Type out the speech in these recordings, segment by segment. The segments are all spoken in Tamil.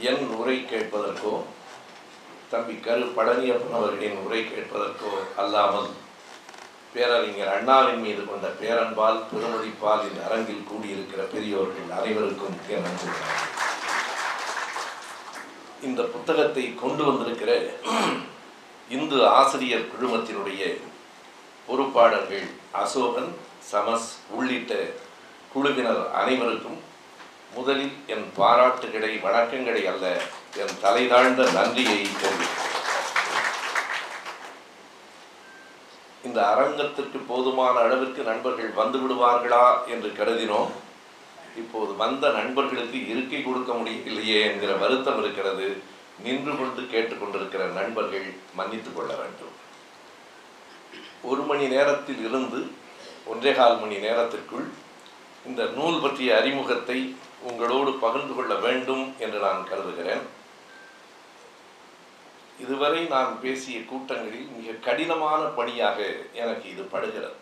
என் உரை கேட்பதற்கோ தம்பி கரு பழனியப்பன் அவர்களின் உரை கேட்பதற்கோ அல்லாமல் பேரறிஞர் அண்ணாவின் மீது கொண்ட பேரன்பால் பெருமதிப்பால் இந்த அரங்கில் கூடியிருக்கிற பெரியோர்கள் அனைவருக்கும் என் இந்த புத்தகத்தை கொண்டு வந்திருக்கிற இந்து ஆசிரியர் குழுமத்தினுடைய பொறுப்பாளர்கள் அசோகன் சமஸ் உள்ளிட்ட குழுவினர் அனைவருக்கும் முதலில் என் பாராட்டுகளை வணக்கங்களை அல்ல என் தலைதாழ்ந்த நன்றியை தெரிவிக்கிறேன். இந்த அரங்கத்திற்கு போதுமான அளவிற்கு நண்பர்கள் வந்து விடுவார்களா என்று கருதினோம். இப்போது வந்த நண்பர்களுக்கு இருக்கை கொடுக்க முடியவில்லையே என்கிற வருத்தம் இருக்கிறது. நின்று கொண்டு கேட்டுக்கொண்டிருக்கிற நண்பர்கள் மன்னித்துக் கொள்ள வேண்டும். ஒரு மணி நேரத்தில் இருந்து ஒன்றே கால் மணி நேரத்திற்குள் இந்த நூல் பற்றிய அறிமுகத்தை உங்களோடு பகிர்ந்து கொள்ள வேண்டும் என்று நான் கருதுகிறேன். இதுவரை நான் பேசிய கூட்டங்களில் மிக கடினமான பணியாக எனக்கு இது படுகிறது.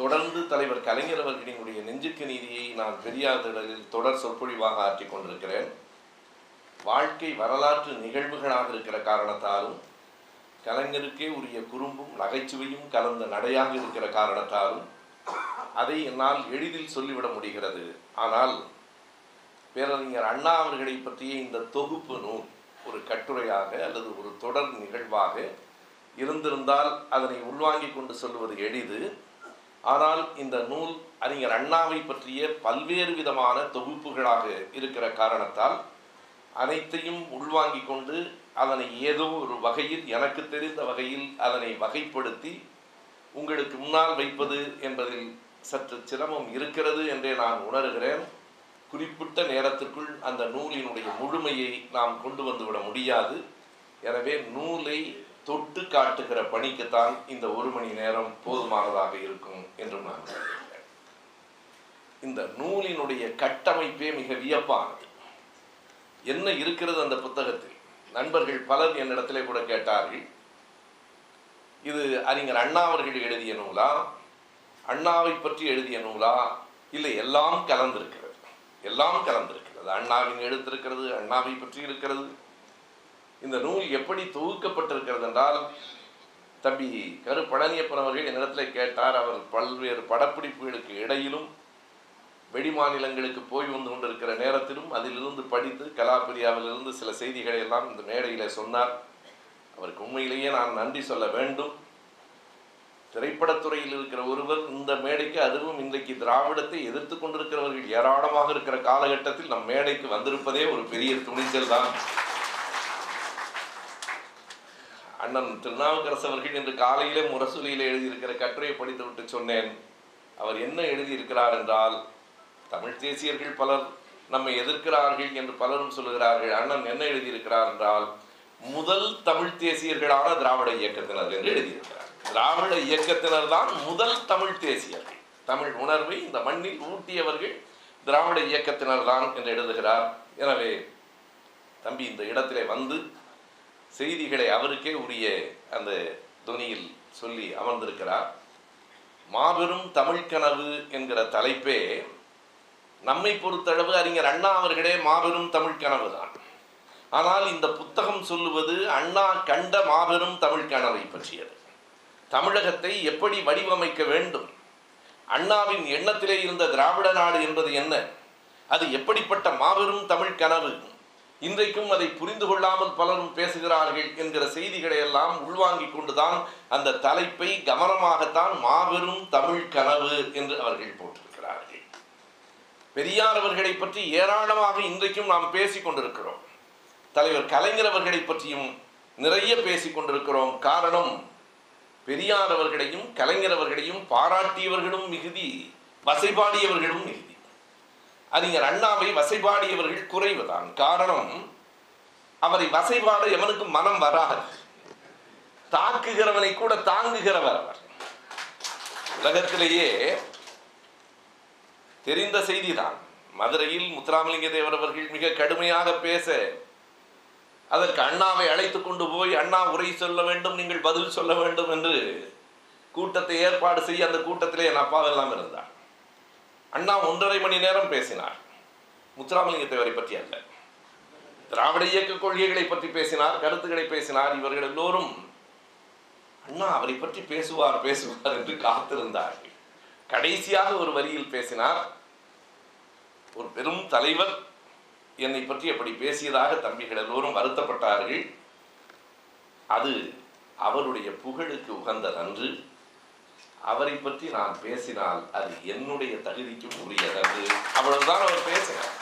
தொடர்ந்து தலைவர் கலைஞர் அவர்களினுடைய நெஞ்சுக்கு நீதியை நான் பெரியார் திடலில் தொடர் சொற்பொழிவாக ஆற்றிக் கொண்டிருக்கிறேன். வாழ்க்கை வரலாற்று நிகழ்வுகளாக இருக்கிற காரணத்தாலும் கலைஞருக்கே உரிய குறும்பும் நகைச்சுவையும் கலந்த நடையாக இருக்கிற காரணத்தாலும் அதை என்னால் எளிதில் சொல்லிவிட முடிகிறது. ஆனால் பேரறிஞர் அண்ணா அவர்களை பற்றிய இந்த தொகுப்பு நூல் ஒரு கட்டுரையாக அல்லது ஒரு தொடர் நிகழ்வாக இருந்திருந்தால் அதனை உள்வாங்கிக் கொண்டு சொல்லுவது எளிது. ஆனால் இந்த நூல் அறிஞர் அண்ணாவை பற்றிய பல்வேறு விதமான தொகுப்புகளாக இருக்கிற காரணத்தால் அனைத்தையும் உள்வாங்கிக் கொண்டு அதனை ஏதோ ஒரு வகையில் எனக்கு தெரிந்த வகையில் அதனை வகைப்படுத்தி உங்களுக்கு முன்னால் வைப்பது என்பதில் சற்று சிரமம் இருக்கிறது என்றே நான் உணர்கிறேன். குறிப்பிட்ட நேரத்திற்குள் அந்த நூலினுடைய முழுமையை நாம் கொண்டு வந்துவிட முடியாது. எனவே நூலை தொட்டு காட்டுகிற பணிக்குத்தான் இந்த ஒரு மணி நேரம் போதுமானதாக இருக்கும் என்றும் நான் கருதுகிறேன் இந்த நூலினுடைய கட்டமைப்பே மிக வியப்பானது. என்ன இருக்கிறது அந்த புத்தகத்தில்? நண்பர்கள் பலர் என்னிடத்திலே கூட கேட்டார்கள் இது அறிஞர் அண்ணா அவர்கள் எழுதிய நூலா? அண்ணாவை பற்றி எழுதிய நூலா? இல்லை எல்லாம் கலந்திருக்கிறது. எல்லாம் கலந்திருக்கிறது. அண்ணாவின் எழுத்திருக்கிறது அண்ணாவை பற்றி இருக்கிறது. இந்த நூல் எப்படி தொகுக்கப்பட்டிருக்கிறது என்றால் தம்பி கரு பழனியப்பன் அவர்கள் என்னிடத்தில் கேட்டார் அவர் பல்வேறு படப்பிடிப்புகளுக்கு இடையிலும் வெளிமாநிலங்களுக்கு போய் வந்து கொண்டிருக்கிற நேரத்திலும் அதிலிருந்து படித்து கலாபிரியாவிலிருந்து சில செய்திகளை எல்லாம் இந்த மேடையில் சொன்னார். அவருக்கு உண்மையிலேயே நான் நன்றி சொல்ல வேண்டும். திரைப்படத்துறையில் இருக்கிற ஒருவர் இந்த மேடைக்கு அதுவும் இன்றைக்கு திராவிடத்தை எதிர்த்து கொண்டிருக்கிறவர்கள் ஏராளமாக இருக்கிற காலகட்டத்தில் நம் மேடைக்கு வந்திருப்பதே ஒரு பெரிய துணிச்சல் தான். அண்ணன் திருநாவுக்கரசு அவர்கள் இன்று காலையிலே முரசொலியில் எழுதியிருக்கிற கட்டுரையை படித்து விட்டு சொன்னேன். அவர் என்ன எழுதியிருக்கிறார் என்றால் தமிழ் தேசியர்கள் பலர் நம்மை எதிர்க்கிறார்கள் என்று பலரும் சொல்லுகிறார்கள். அண்ணன் என்ன எழுதியிருக்கிறார் என்றால் முதல் தமிழ் தேசியர்களான திராவிட இயக்கத்தினர் என்று எழுதியிருக்கிறார். திராவிட இயக்கத்தினர் தான் முதல் தமிழ் தேசியர்கள். தமிழ் உணர்வை இந்த மண்ணில் ஊட்டியவர்கள் திராவிட இயக்கத்தினர் தான் என்று எழுதுகிறார். எனவே தம்பி இந்த இடத்திலே வந்து செய்திகளை அவருக்கே உரிய அந்த துணியில் சொல்லி அமர்ந்திருக்கிறார். மாபெரும் தமிழ் கனவு என்கிற தலைப்பே நம்மை பொறுத்தளவு அறிஞர் அண்ணா அவர்களே மாபெரும் தமிழ் கனவு தான் ஆனால் இந்த புத்தகம் சொல்லுவது அண்ணா கண்ட மாபெரும் தமிழ் கனவை பற்றியது. தமிழகத்தை எப்படி வடிவமைக்க வேண்டும்? அண்ணாவின் எண்ணத்திலே இருந்த திராவிட நாடு என்பது என்ன? அது எப்படிப்பட்ட மாபெரும் தமிழ் கனவு? இன்றைக்கும் அதை புரிந்து கொள்ளாமல் பலரும் பேசுகிறார்கள் என்கிற செய்திகளை எல்லாம் உள்வாங்கிக் கொண்டுதான் அந்த தலைப்பை கவனமாகத்தான் மாபெரும் தமிழ் கனவு என்று அவர்கள் போட்டிருக்கிறார்கள். பெரியார் அவர்களை பற்றி ஏராளமாக இன்றைக்கும் நாம் பேசிக் கொண்டிருக்கிறோம். தலைவர் கலைஞர் அவர்களை பற்றியும் நிறைய பேசிக் கொண்டிருக்கிறோம். காரணம் பெரியார் அவர்களையும் கலைஞர் அவர்களையும் பாராட்டியவர்களும் மிகுதி வசைபாடியவர்களும் மிகுதி. அறிஞர் அண்ணாவை வசைபாடியவர்கள் குறைவுதான். காரணம் அவரை வசைபாட எவனுக்கு மனம் வராது. தாக்குகிறவனை கூட தாங்குகிறவர் அவர். உலகத்திலேயே தெரிந்த செய்திதான். மதுரையில் முத்துராமலிங்க தேவர் அவர்கள் மிக கடுமையாக பேச அதற்கு அண்ணாவை அழைத்து கொண்டு போய் அண்ணா உரை சொல்ல வேண்டும் நீங்கள் பதில் சொல்ல வேண்டும் என்று கூட்டத்தை ஏற்பாடு செய்ய அந்த கூட்டத்திலே என் அப்பாவெல்லாம் இருந்தார். அண்ணா ஒன்றரை மணி நேரம் பேசினார். முத்துராமலிங்க தேவரை பற்றி அல்ல. திராவிட இயக்க கொள்கைகளை பற்றி பேசினார் கருத்துக்களை பேசினார். இவர்கள் எல்லோரும் அண்ணா அவரை பற்றி பேசுவார் பேசுவார் என்று காத்திருந்தார்கள். கடைசியாக ஒரு வரியில் பேசினார் ஒரு பெரும் தலைவர் என்னை பற்றி அப்படி பேசியதாக தம்பிகள் எல்லோரும் வருத்தப்பட்டார்கள். அது அவருடைய புகழுக்கு உகந்ததன்று அவரை பற்றி நான் பேசினால் அது என்னுடைய தகுதிக்கும் உரியதன்று. அவ்வளவுதான் அவர் பேசினார்.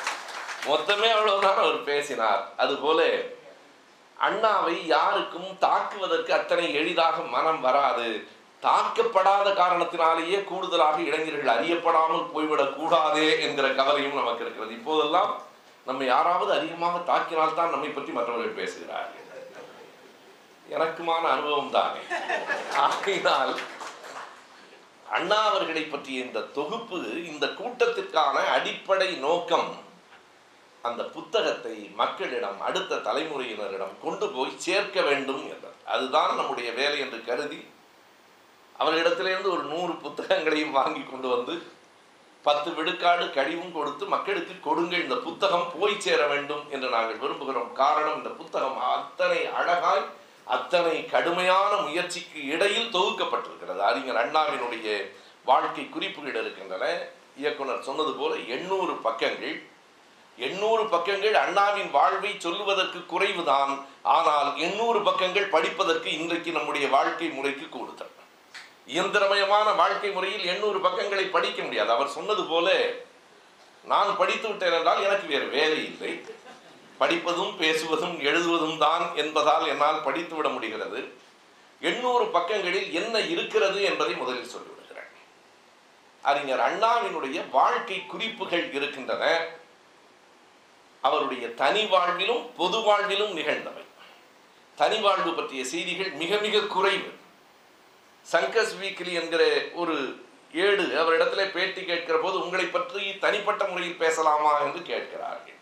மொத்தமே அவ்வளவுதான் அவர் பேசினார். அதுபோல அண்ணாவை யாருக்கும் தாக்குவதற்கு அத்தனை எளிதாக மனம் வராது. தாக்கப்படாத காரணத்தினாலேயே கூடுதலாக இளைஞர்கள் அறியப்படாமல் போய்விடக் கூடாதே என்கிற கவலையும் நமக்கு இருக்கிறது. இப்போதெல்லாம் நம்ம யாராவது அதிகமாக தாக்கினால்தான் நம்மை பற்றி மற்றவர்கள் பேசுகிறார்கள். எனக்குமான அனுபவம் தானே. ஆகினால் அண்ணா அவர்களை பற்றிய இந்த தொகுப்பு இந்த கூட்டத்திற்கான அடிப்படை நோக்கம் அந்த புத்தகத்தை மக்களிடம் அடுத்த தலைமுறையினரிடம் கொண்டு போய் சேர்க்க வேண்டும் என்றார் அதுதான் நம்முடைய வேலை என்று கருதி அவர்களிடத்திலிருந்து ஒரு நூறு புத்தகங்களையும் வாங்கி கொண்டு வந்து பத்து விழுக்காடு கழிவும் கொடுத்து மக்களுக்கு கொடுங்கள் இந்த புத்தகம் போய் சேர வேண்டும் என்று நாங்கள் விரும்புகிறோம். காரணம் இந்த புத்தகம் அத்தனை அழகாய் அத்தனை கடுமையான முயற்சிக்கு இடையில் தொகுக்கப்பட்டிருக்கிறது. அறிஞர் அண்ணாவினுடைய வாழ்க்கை குறிப்புகள் இருக்கின்றன. இயக்குனர் சொன்னது போல எண்ணூறு பக்கங்கள். எண்ணூறு பக்கங்கள் அண்ணாவின் வாழ்வை சொல்லுவதற்கு குறைவுதான். ஆனால் எண்ணூறு பக்கங்கள் படிப்பதற்கு இன்றைக்கு நம்முடைய வாழ்க்கை முறைக்கு கூடுதல். இயந்திரமயமான வாழ்க்கை முறையில் எண்ணூறு பக்கங்களை படிக்க முடியாது. அவர் சொன்னது போல நான் படித்து விட்டேன் என்றால் எனக்கு வேறு வேலை இல்லை. படிப்பதும் பேசுவதும் எழுதுவதும் தான் என்பதால் என்னால் படித்து விட முடிகிறது. எண்ணூறு பக்கங்களில் என்ன இருக்கிறது என்பதை முதலில் சொல்லிவிடுகிறேன். அறிஞர் அண்ணாவினுடைய வாழ்க்கை குறிப்புகள் இருக்கின்றன. அவருடைய தனி வாழ்விலும் பொது வாழ்விலும் நிகழ்ந்தவை. தனி வாழ்வு பற்றிய செய்திகள் மிக மிக குறைவு. சங்கஸ் வீக்லி என்கிற ஒரு ஏடு அவரிடத்துல பேட்டி கேட்கிற போது உங்களை பற்றி தனிப்பட்ட முறையில் பேசலாமா? என்று கேட்கிறார்கள்.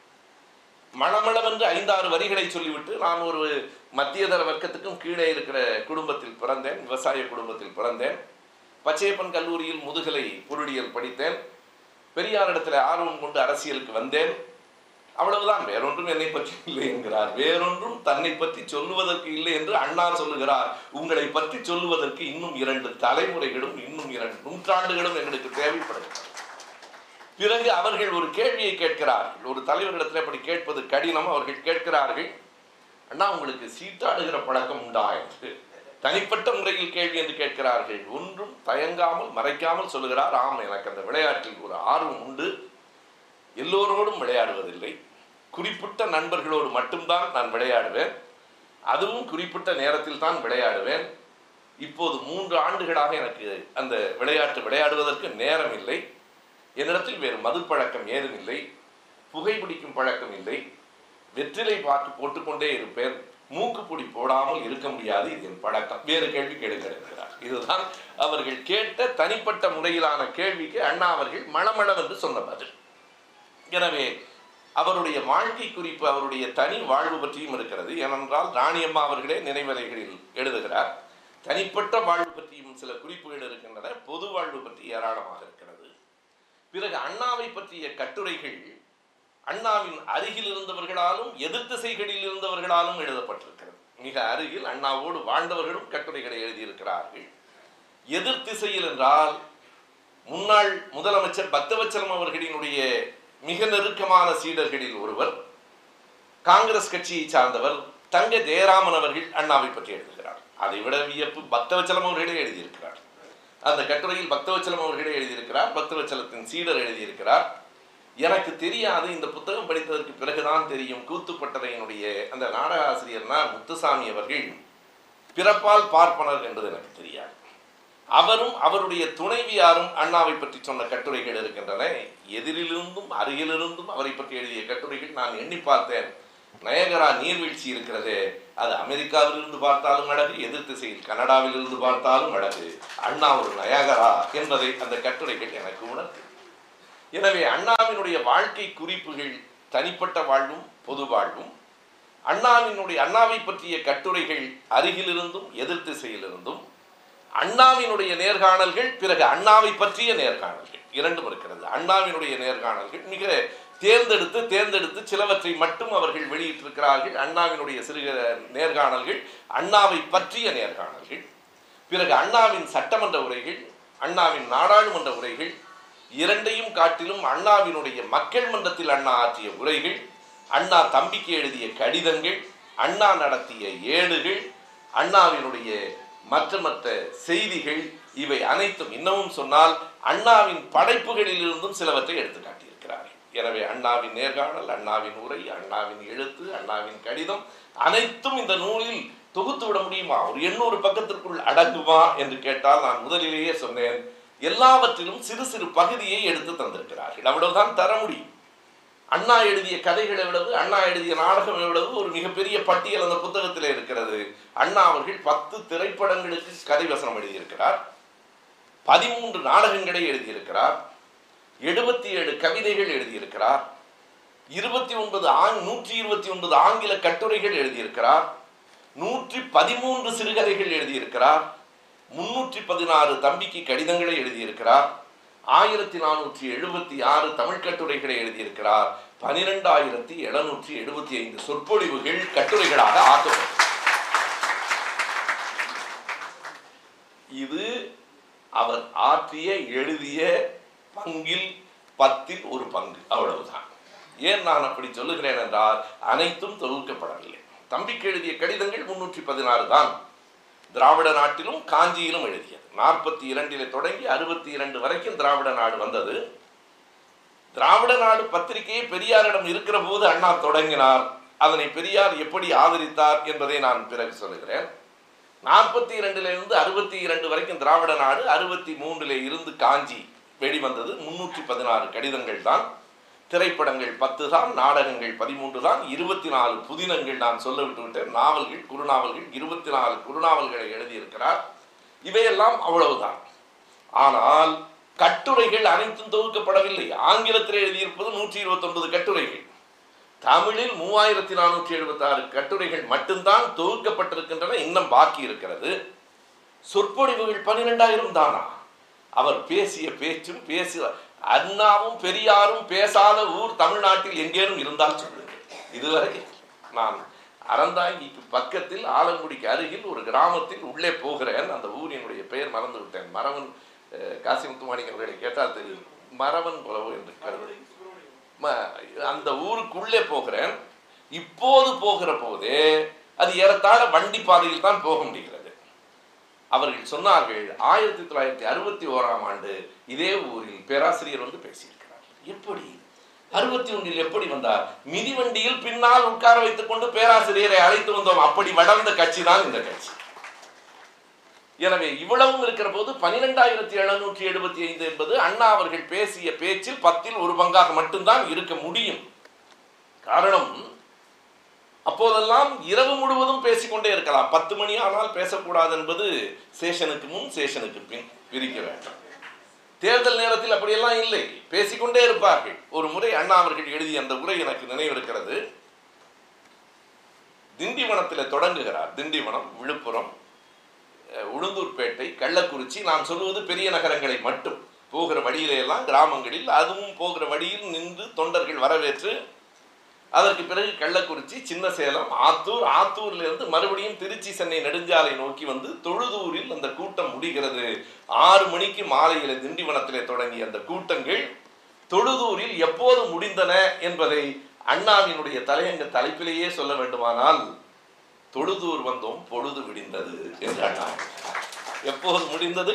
மளமளவென்று ஐந்தாறு வரிகளை சொல்லிவிட்டு நான் ஒரு மத்தியதர வர்க்கத்துக்கும் கீழே இருக்கிற குடும்பத்தில் பிறந்தேன் விவசாய குடும்பத்தில் பிறந்தேன். பச்சையப்பன் கல்லூரியில் முதுகலை பொருளியல் படித்தேன். பெரியாரிடத்தில் ஆர்வம் கொண்டு அரசியலுக்கு வந்தேன். அவ்வளவுதான். வேறொன்றும் என்னை பற்றி இல்லை என்கிறார். வேறொன்றும் தன்னை பற்றி சொல்லுவதற்கு இல்லை என்று அண்ணா சொல்லுகிறார். உங்களை பற்றி சொல்லுவதற்கு இன்னும் இரண்டு தலைமுறைகளும் இன்னும் இரண்டு நூற்றாண்டுகளும் எங்களுக்கு தேவைப்படுகிறது. பிறகு அவர்கள் ஒரு கேள்வியை கேட்கிறார்கள். ஒரு தலைவரிடத்தில் அப்படி கேட்பது கடினம். அவர்கள் கேட்கிறார்கள் அண்ணா உங்களுக்கு சீட்டாடுகிற பழக்கம் உண்டா? என்று. தனிப்பட்ட முறையில் கேள்வி என்று கேட்கிறார்கள். ஒன்றும் தயங்காமல் மறைக்காமல் சொல்லுகிறார். ஆம் எனக்கு அந்த விளையாட்டில் ஒரு ஆர்வம் உண்டு. எல்லோரோடும் விளையாடுவதில்லை. குறிப்பிட்ட நண்பர்களோடு மட்டும்தான் நான் விளையாடுவேன். அதுவும் குறிப்பிட்ட நேரத்தில் தான் விளையாடுவேன். இப்போது மூன்று ஆண்டுகளாக எனக்கு அந்த விளையாட்டு விளையாடுவதற்கு நேரம் இல்லை. என்னிடத்தில் வேறு மது பழக்கம் ஏதும் இல்லை. புகைப்பிடிக்கும் பழக்கம் இல்லை. வெற்றிலை பார்த்து போட்டுக்கொண்டே இருப்பேன். மூக்குப்பொடி போடாமல் இருக்க முடியாது. இது என் பழக்கம். வேறு கேள்வி கேட்கிறார் இதுதான் அவர்கள் கேட்ட தனிப்பட்ட முறையிலான கேள்விக்கு அண்ணா அவர்கள் மளமளவென்று சொன்ன பதில். எனவே அவருடைய வாழ்க்கை குறிப்பு அவருடைய தனி வாழ்வு பற்றியும் இருக்கிறது. ஏனென்றால் ராணியம்மா அவர்களே நினைவலைகளில் எழுதுகிறார். தனிப்பட்ட வாழ்வு பற்றியும் சில குறிப்புகள் இருக்கின்றன. பொது வாழ்வு பற்றி ஏராளமாக இருக்கிறது. பிறகு அண்ணாவை பற்றிய கட்டுரைகள் அண்ணாவின் அருகில் இருந்தவர்களாலும் எதிர் திசைகளில் இருந்தவர்களாலும் எழுதப்பட்டிருக்கிறது. மிக அருகில் அண்ணாவோடு வாழ்ந்தவர்களும் கட்டுரைகளை எழுதியிருக்கிறார்கள். எதிர்த்திசையில் என்றால் முன்னாள் முதலமைச்சர் பக்தவச்சலம் அவர்களினுடைய மிக நெருக்கமான சீடர்களில் ஒருவர் காங்கிரஸ் கட்சியை சார்ந்தவர் தங்க ஜெயராமன் அவர்கள் அண்ணாவை பற்றி எழுதுகிறார். அதை விட வியப்பு பக்தவச்சலம் அவர்களே எழுதியிருக்கிறார். அந்த கட்டுரையில் பக்தவச்சலம் அவர்களே எழுதியிருக்கிறார் பக்தவச்சலத்தின் சீடர் எழுதியிருக்கிறார். எனக்கு தெரியாது இந்த புத்தகம் படித்ததற்கு பிறகுதான் தெரியும். கூத்துப்பட்டறையினுடைய அந்த நாடக ஆசிரியர்னா முத்துசாமி அவர்கள் பிறப்பால் பார்ப்பனர் என்பது எனக்கு தெரியாது. அவரும் அவருடைய துணைவியாரும் அண்ணாவை பற்றி சொன்ன கட்டுரைகள் இருக்கின்றன. எதிரிலிருந்தும் அருகிலிருந்தும் அவரை பற்றி எழுதிய கட்டுரைகள் நான் எண்ணி பார்த்தேன். நயகரா நீர்வீழ்ச்சி இருக்கிறது. அது அமெரிக்காவிலிருந்து பார்த்தாலும் அழகு எதிர் திசையில் கனடாவிலிருந்து பார்த்தாலும் அழகு. அண்ணா ஒரு நயகரா என்பதை அந்த கட்டுரைகள் எனக்கு உணர்த்து. எனவே அண்ணாவினுடைய வாழ்க்கை குறிப்புகள் தனிப்பட்ட வாழ்வும் பொது வாழ்வும். அண்ணாவினுடைய அண்ணாவை பற்றிய கட்டுரைகள் அருகிலிருந்தும் எதிர் திசையிலிருந்தும் அண்ணாவினுடைய நேர்காணல்கள் பிறகு அண்ணாவை பற்றிய நேர்காணல்கள். இரண்டும் இருக்கிறது. அண்ணாவினுடைய நேர்காணல்கள் மிக தேர்ந்தெடுத்து தேர்ந்தெடுத்து சிலவற்றை மட்டும் அவர்கள் வெளியிட்டிருக்கிறார்கள். அண்ணாவினுடைய சிறுக நேர்காணல்கள் அண்ணாவை பற்றிய நேர்காணல்கள். பிறகு அண்ணாவின் சட்டமன்ற உரைகள் அண்ணாவின் நாடாளுமன்ற உரைகள். இரண்டையும் காட்டிலும் அண்ணாவினுடைய மக்கள் மன்றத்தில் அண்ணா ஆற்றிய உரைகள் அண்ணா தம்பிக்கு எழுதிய கடிதங்கள் அண்ணா நடத்திய ஏடுகள் அண்ணாவினுடைய மற்ற மற்ற செய்திகள் இவை அனைத்தும் இன்னமும் சொன்னால் அண்ணாவின் படைப்புகளில் இருந்தும் சிலவற்றை எடுத்துக்காட்டியிருக்கிறார்கள் எனவே அண்ணாவின் நேர்காணல் அண்ணாவின் உரை அண்ணாவின் எழுத்து அண்ணாவின் கடிதம் அனைத்தும் இந்த நூலில் தொகுத்து விட முடியுமா? ஒரு எண்ணூறு பக்கத்திற்குள் அடங்குமா என்று கேட்டால் நான் முதலிலேயே சொன்னேன். எல்லாவற்றிலும் சிறு சிறு பகுதியை எடுத்து தந்திருக்கிறார்கள். அவ்வளவுதான் தர முடியும். அண்ணா எழுதிய கதைகள் எவ்வளவு அண்ணா எழுதிய நாடகம் எவ்வளவு ஒரு மிகப்பெரிய பட்டியல் அந்த புத்தகத்தில் இருக்கிறது. அண்ணா அவர்கள் பத்து திரைப்படங்களுக்கு கதை வசனம் எழுதியிருக்கிறார். பதிமூன்று நாடகங்களை எழுதியிருக்கிறார். எழுபத்தி ஏழு கவிதைகள் எழுதியிருக்கிறார். இருபத்தி ஒன்பது ஆங் நூற்றி இருபத்தி ஒன்பது ஆங்கில கட்டுரைகள் எழுதியிருக்கிறார். நூற்றி பதிமூன்று சிறுகதைகள் எழுதியிருக்கிறார். முன்னூற்றி பதினாறு தம்பிக்கு கடிதங்களை எழுதியிருக்கிறார். ஆயிரத்தி நானூற்றி எழுபத்தி ஆறு தமிழ் கட்டுரைகளை எழுதியிருக்கிறார். பனிரெண்டாயிரத்தி எழுநூற்றி எழுபத்தி ஐந்து சொற்பொழிவுகள் கட்டுரைகளாக ஆக்கப்படும். இது அவர் ஆற்றிய எழுதிய பங்கில் பத்தில் ஒரு பங்கு. அவ்வளவுதான். ஏன் நான் அப்படி சொல்லுகிறேன் என்றால் அனைத்தும் தொகுக்கப்படவில்லை. தம்பிக்கு எழுதிய கடிதங்கள் முன்னூற்றி பதினாறு தான். திராவிட நாட்டிலும் காஞ்சியிலும் எழுதியது. நாற்பத்தி இரண்டில் தொடங்கி அறுபத்தி இரண்டு வரைக்கும் திராவிட நாடு வந்தது. திராவிட நாடு பத்திரிகையை பெரியாரிடம் இருக்கிற போது அண்ணா தொடங்கினார். அதனை பெரியார் எப்படி ஆதரித்தார் என்பதை நான் பிறகு சொல்லுகிறேன். நாற்பத்தி இரண்டிலிருந்து அறுபத்தி இரண்டு வரைக்கும் திராவிட நாடு அறுபத்தி மூன்றில் இருந்து காஞ்சி வெளிவந்தது. முன்னூற்றி பதினாறு கடிதங்கள் தான். திரைப்படங்கள் பத்து தான் நாடகங்கள் பதிமூன்று தான். இருபத்தி நாலு புதினங்கள் நான் சொல்ல விட்டு விட்டேன். நாவல்கள் குறுநாவல்கள் இருபத்தி நாலு குறுநாவல்களை எழுதியிருக்கிறார். இவையெல்லாம் அவ்வளவுதான். ஆனால் கட்டுரைகள் அனைத்தும் தொகுக்கப்படவில்லை. ஆங்கிலத்தில் எழுதியிருப்பது நூற்றி இருபத்தொன்பது கட்டுரைகள். தமிழில் மூவாயிரத்தி நானூற்றி எழுபத்தாறு கட்டுரைகள் மட்டும்தான் தொகுக்கப்பட்டிருக்கின்றன இன்னும் பாக்கி இருக்கிறது. சொற்பொழிவுகள் பன்னிரெண்டாயிரம் தானா? அவர் பேசிய பேச்சும் பேசிய அண்ணாவும் பெரியாரும் பேசாத ஊர் தமிழ்நாட்டில் எங்கேனும் இருந்தால் சொல்லுங்கள். இதுவரை நான் அறந்தாங்கிக்கு பக்கத்தில் ஆலங்குடிக்கு அருகில் ஒரு கிராமத்தில் உள்ளே போகிறேன். அந்த ஊரினுடைய பெயர் மறந்து விட்டேன். மரவன் அஹ், காசி கேட்டால் தெரியும். மரவன் குலவு என்று கருது ம- அந்த ஊருக்குள்ளே போகிறேன். இப்போது போகிற போதே அது ஏறத்தாழ வண்டி பாதையில் தான் போக முடிகிறது. அவர்கள் சொன்னார்கள் ஆயிரத்தி தொள்ளாயிரத்தி அறுபத்தி ஓராம் ஆண்டு இதே ஊரில் பேராசிரியர் வந்து பேசியிருக்கிறார். எப்படி? அறுபத்தி ஒன்றில் எப்படி வந்தார்? மிதிவண்டியில் பின்னால் உட்கார வைத்துக் கொண்டு பேராசிரியரை அழைத்து வந்தோம். அப்படி வளர்ந்த கட்சி தான் இந்த கட்சி. எனவே இவ்வளவும் இருக்கிற போது பனிரெண்டாயிரத்தி எழுநூற்றி எழுபத்தி ஐந்து என்பது அண்ணா அவர்கள் பேசிய பேச்சில் பத்தில் ஒரு பங்காக மட்டும்தான் இருக்க முடியும். காரணம் அப்போதெல்லாம் இரவு முழுவதும் பேசிக்கொண்டே இருக்கலாம். பத்து மணி ஆனால் பேசக்கூடாது என்பது சேஷனுக்கு முன் சேஷனுக்கு பின் பிரிக்க வேண்டும். தேர்தல் நேரத்தில் அப்படியெல்லாம் இல்லை. பேசிக்கொண்டே இருப்பார்கள். ஒரு முறை அண்ணா அவர்கள் எழுதிய அந்த உரை எனக்கு நினைவிருக்கிறது. திண்டிவனத்தில் தொடங்குகிறார். திண்டிவனம் விழுப்புரம் உளுந்தூர்பேட்டை கள்ளக்குறிச்சி. நாம் சொல்லுவது பெரிய நகரங்களை மட்டும். போகிற வழியிலே எல்லாம் கிராமங்களில் அதுவும் போகிற வழியில் நின்று தொண்டர்கள் வரவேற்று அதற்கு பிறகு கள்ளக்குறிச்சி சின்ன சேலம் ஆத்தூர். ஆத்தூர்ல இருந்து மறுபடியும் திருச்சி சென்னை நெடுஞ்சாலை நோக்கி வந்து தொழுதூரில் அந்த கூட்டம் முடிகிறது. ஆறு மணிக்கு மாலையில திண்டிவனத்திலே தொடங்கிய அந்த கூட்டங்கள் தொழுதூரில் எப்போது முடிந்தன என்பதை அண்ணாவினுடைய தலையங்க தலைப்பிலேயே சொல்ல வேண்டுமானால் தொழுதூர் வந்தோம் பொழுது விடிந்தது என்று அண்ணா எப்போது முடிந்தது?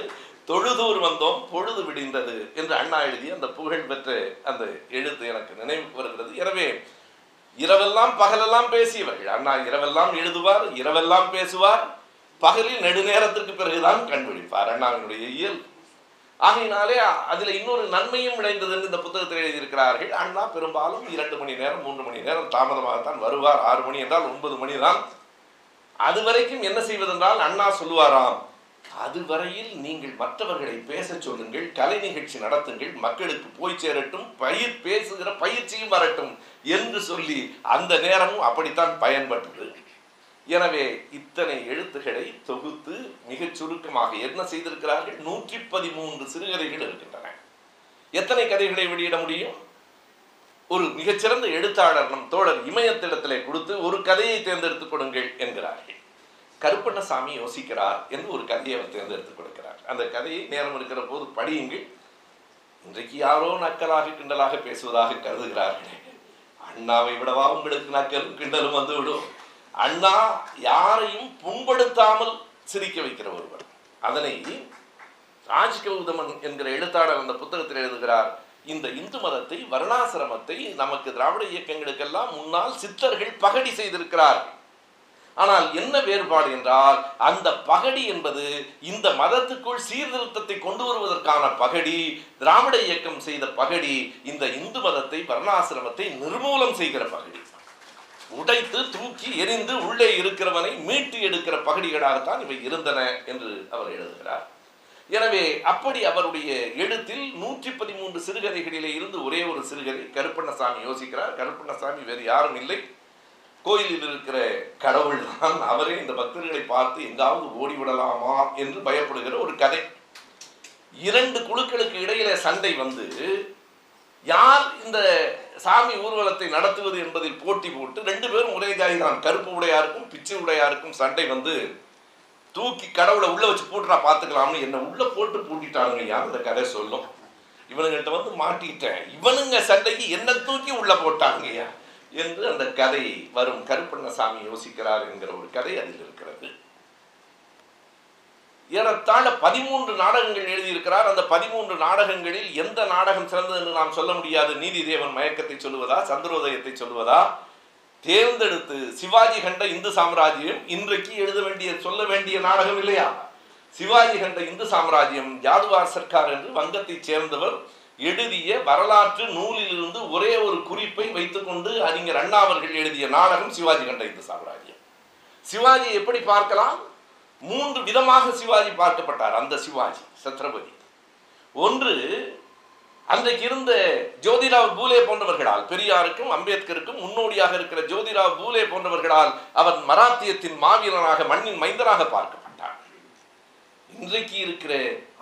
தொழுதூர் வந்தோம் பொழுது விடிந்தது என்று அண்ணா எழுதிய அந்த புகழ் பெற்ற அந்த எழுத்து எனக்கு நினைவுக்கு வருகிறது. எனவே இரவெல்லாம் பகலெல்லாம் பேசியவர் அண்ணா இரவெல்லாம் எழுதுவார் இரவெல்லாம் பேசுவார். பகலில் நெடுநேரத்திற்கு பிறகுதான் கண்டுபிடிப்பார். அண்ணாவினுடைய இயல்பு ஆகையினாலே அதில் இன்னொரு நன்மையும் விளைந்தது என்று இந்த புத்தகத்தில் எழுதியிருக்கிறார்கள். அண்ணா பெரும்பாலும் இரண்டு மணி நேரம் மூன்று மணி நேரம் தாமதமாகத்தான் வருவார். ஆறு மணி என்றால் ஒன்பது மணி தான். அது வரைக்கும் என்ன செய்வதென்றால் அண்ணா சொல்லுவாராம் அதுவரையில் நீங்கள் மற்றவர்களை பேச சொல்லுங்கள் கலை நிகழ்ச்சி நடத்துங்கள் மக்களுக்கு போய் சேரட்டும் பயிர் பேசுகிற பயிற்சியும் வரட்டும். என்று சொல்லி அந்த நேரமும் அப்படித்தான் பயன்பட்டது. எனவே இத்தனை எழுத்துக்களை தொகுத்து மிகச் சுருக்கமாக என்ன செய்திருக்கிறார்கள்? நூற்றி பதிமூன்று சிறுகதைகள் இருக்கின்றன. எத்தனை கதைகளை வெளியிட முடியும்? ஒரு மிகச்சிறந்த எழுத்தாளர் நம் தோழர் இமயத்திடத்திலே கொடுத்து ஒரு கதையை தேர்ந்தெடுத்துக் கொடுங்கள் என்கிறார்கள். கருப்பண்ணசாமி யோசிக்கிறார் என்று ஒரு கதையை அவர் தேர்ந்தெடுத்துக் கொடுக்கிறார். அந்த கதையை நேரம் இருக்கிற போது படியுங்கள். இன்றைக்கு யாரோ நக்கலாக கிண்டலாக பேசுவதாக கருதுகிறார்கள். அண்ணாவை விடவா உங்களுக்கு நக்கலும் கிண்டலும் வந்து விடும் அண்ணா யாரையும் புண்படுத்தாமல் சிரிக்க வைக்கிற ஒருவர். அதனை ராஜ் கௌதமன் என்கிற எழுத்தாளர் அந்த புத்தகத்தில் எழுதுகிறார் இந்த இந்து மதத்தை வர்ணாசிரமத்தை நமக்கு திராவிட இயக்கங்களுக்கெல்லாம் முன்னால் சித்தர்கள் பகடி செய்திருக்கிறார்கள். ஆனால் என்ன வேறுபாடு என்றால் அந்த பகடி என்பது இந்த மதத்துக்குள் சீர்திருத்தத்தை கொண்டு வருவதற்கான பகடி திராவிட இயக்கம் செய்த பகடி இந்த இந்து மதத்தை வர்ணாசிரமத்தை நிர்மூலம் செய்கிற பகடி. உடைத்து தூக்கி எரிந்து உள்ளே இருக்கிறவனை மீட்டு எடுக்கிற பகடிகளாகத்தான் இவை இருந்தன என்று அவர் எழுதுகிறார். எனவே அப்படி அவருடைய எழுத்தில் நூற்றி பதிமூன்று சிறுகதைகளிலே இருந்து ஒரே ஒரு சிறுகதை கருப்பண்ணசாமி யோசிக்கிறார். கருப்பண்ணசாமி வேறு யாரும் இல்லை. கோயிலில் இருக்கிற கடவுள் தான் அவரே இந்த பக்தர்களை பார்த்து எங்காவது ஓடிவிடலாமா என்று பயப்படுகிற ஒரு கதை. இரண்டு குழுக்களுக்கு இடையில சண்டை வந்து யார் இந்த சாமி ஊர்வலத்தை நடத்துவது என்பதில் போட்டி போட்டு ரெண்டு பேரும் ஒரே ஜாதி தான் கருப்பு உடையாருக்கும் பிச்சை உடையாருக்கும் சண்டை வந்து தூக்கி கடவுளை உள்ள வச்சு போட்டு நான் பார்த்துக்கலாம்னு என்ன உள்ள போட்டு பூட்டிட்டானுங்க. யார் இந்த கதை சொல்லும்? இவனுங்கிட்ட வந்து மாட்டிட்டேன். இவனுங்க சண்டைக்கு என்ன தூக்கி உள்ள போட்டாங்கய்யா என்று அந்த கதை வரும் கருப்பண்ணசாமி யோசிக்கிறார் என்கிற ஒரு கதை அதில் இருக்கிறது. ஏறத்தாழ பதிமூன்று நாடகங்கள் எழுதியிருக்கிறார். அந்த பதிமூன்று நாடகங்களில் எந்த நாடகம் சிறந்தது என்று நாம் சொல்ல முடியாது. நீதி தேவன் மயக்கத்தை சொல்லுவதா? சந்திரோதயத்தை சொல்லுவதா? தேர்ந்தெடுத்து சிவாஜி கண்ட இந்து சாம்ராஜ்யம் இன்றைக்கு எழுத வேண்டிய சொல்ல வேண்டிய நாடகம் இல்லையா? சிவாஜி கண்ட இந்து சாம்ராஜ்யம் ஜாதுவார் சர்க்கார் என்று வங்கத்தைச் சேர்ந்தவர் எழுதிய வரலாற்று நூலிலிருந்து ஒரே ஒரு குறிப்பை வைத்துக்கொண்டு அறிஞர் அண்ணா அவர்கள் எழுதிய நாடகம் சிவாஜி கண்ட இந்த சாம்ராஜ்யம். சிவாஜியை எப்படி பார்க்கலாம்? மூன்று விதமாக சிவாஜி பார்க்கப்பட்டார். அந்த சிவாஜி சத்ரபதி. ஒன்று அன்றைக்கு இருந்த ஜோதிராவ் பூலே போன்றவர்களால் பெரியாருக்கும் அம்பேத்கருக்கும் முன்னோடியாக இருக்கிற ஜோதிராவ் பூலே போன்றவர்களால் அவர் மராத்தியத்தின் மாவீரனாக மண்ணின் மைந்தனாக பார்க்கப்பட்டார். இன்றைக்கு இருக்கிற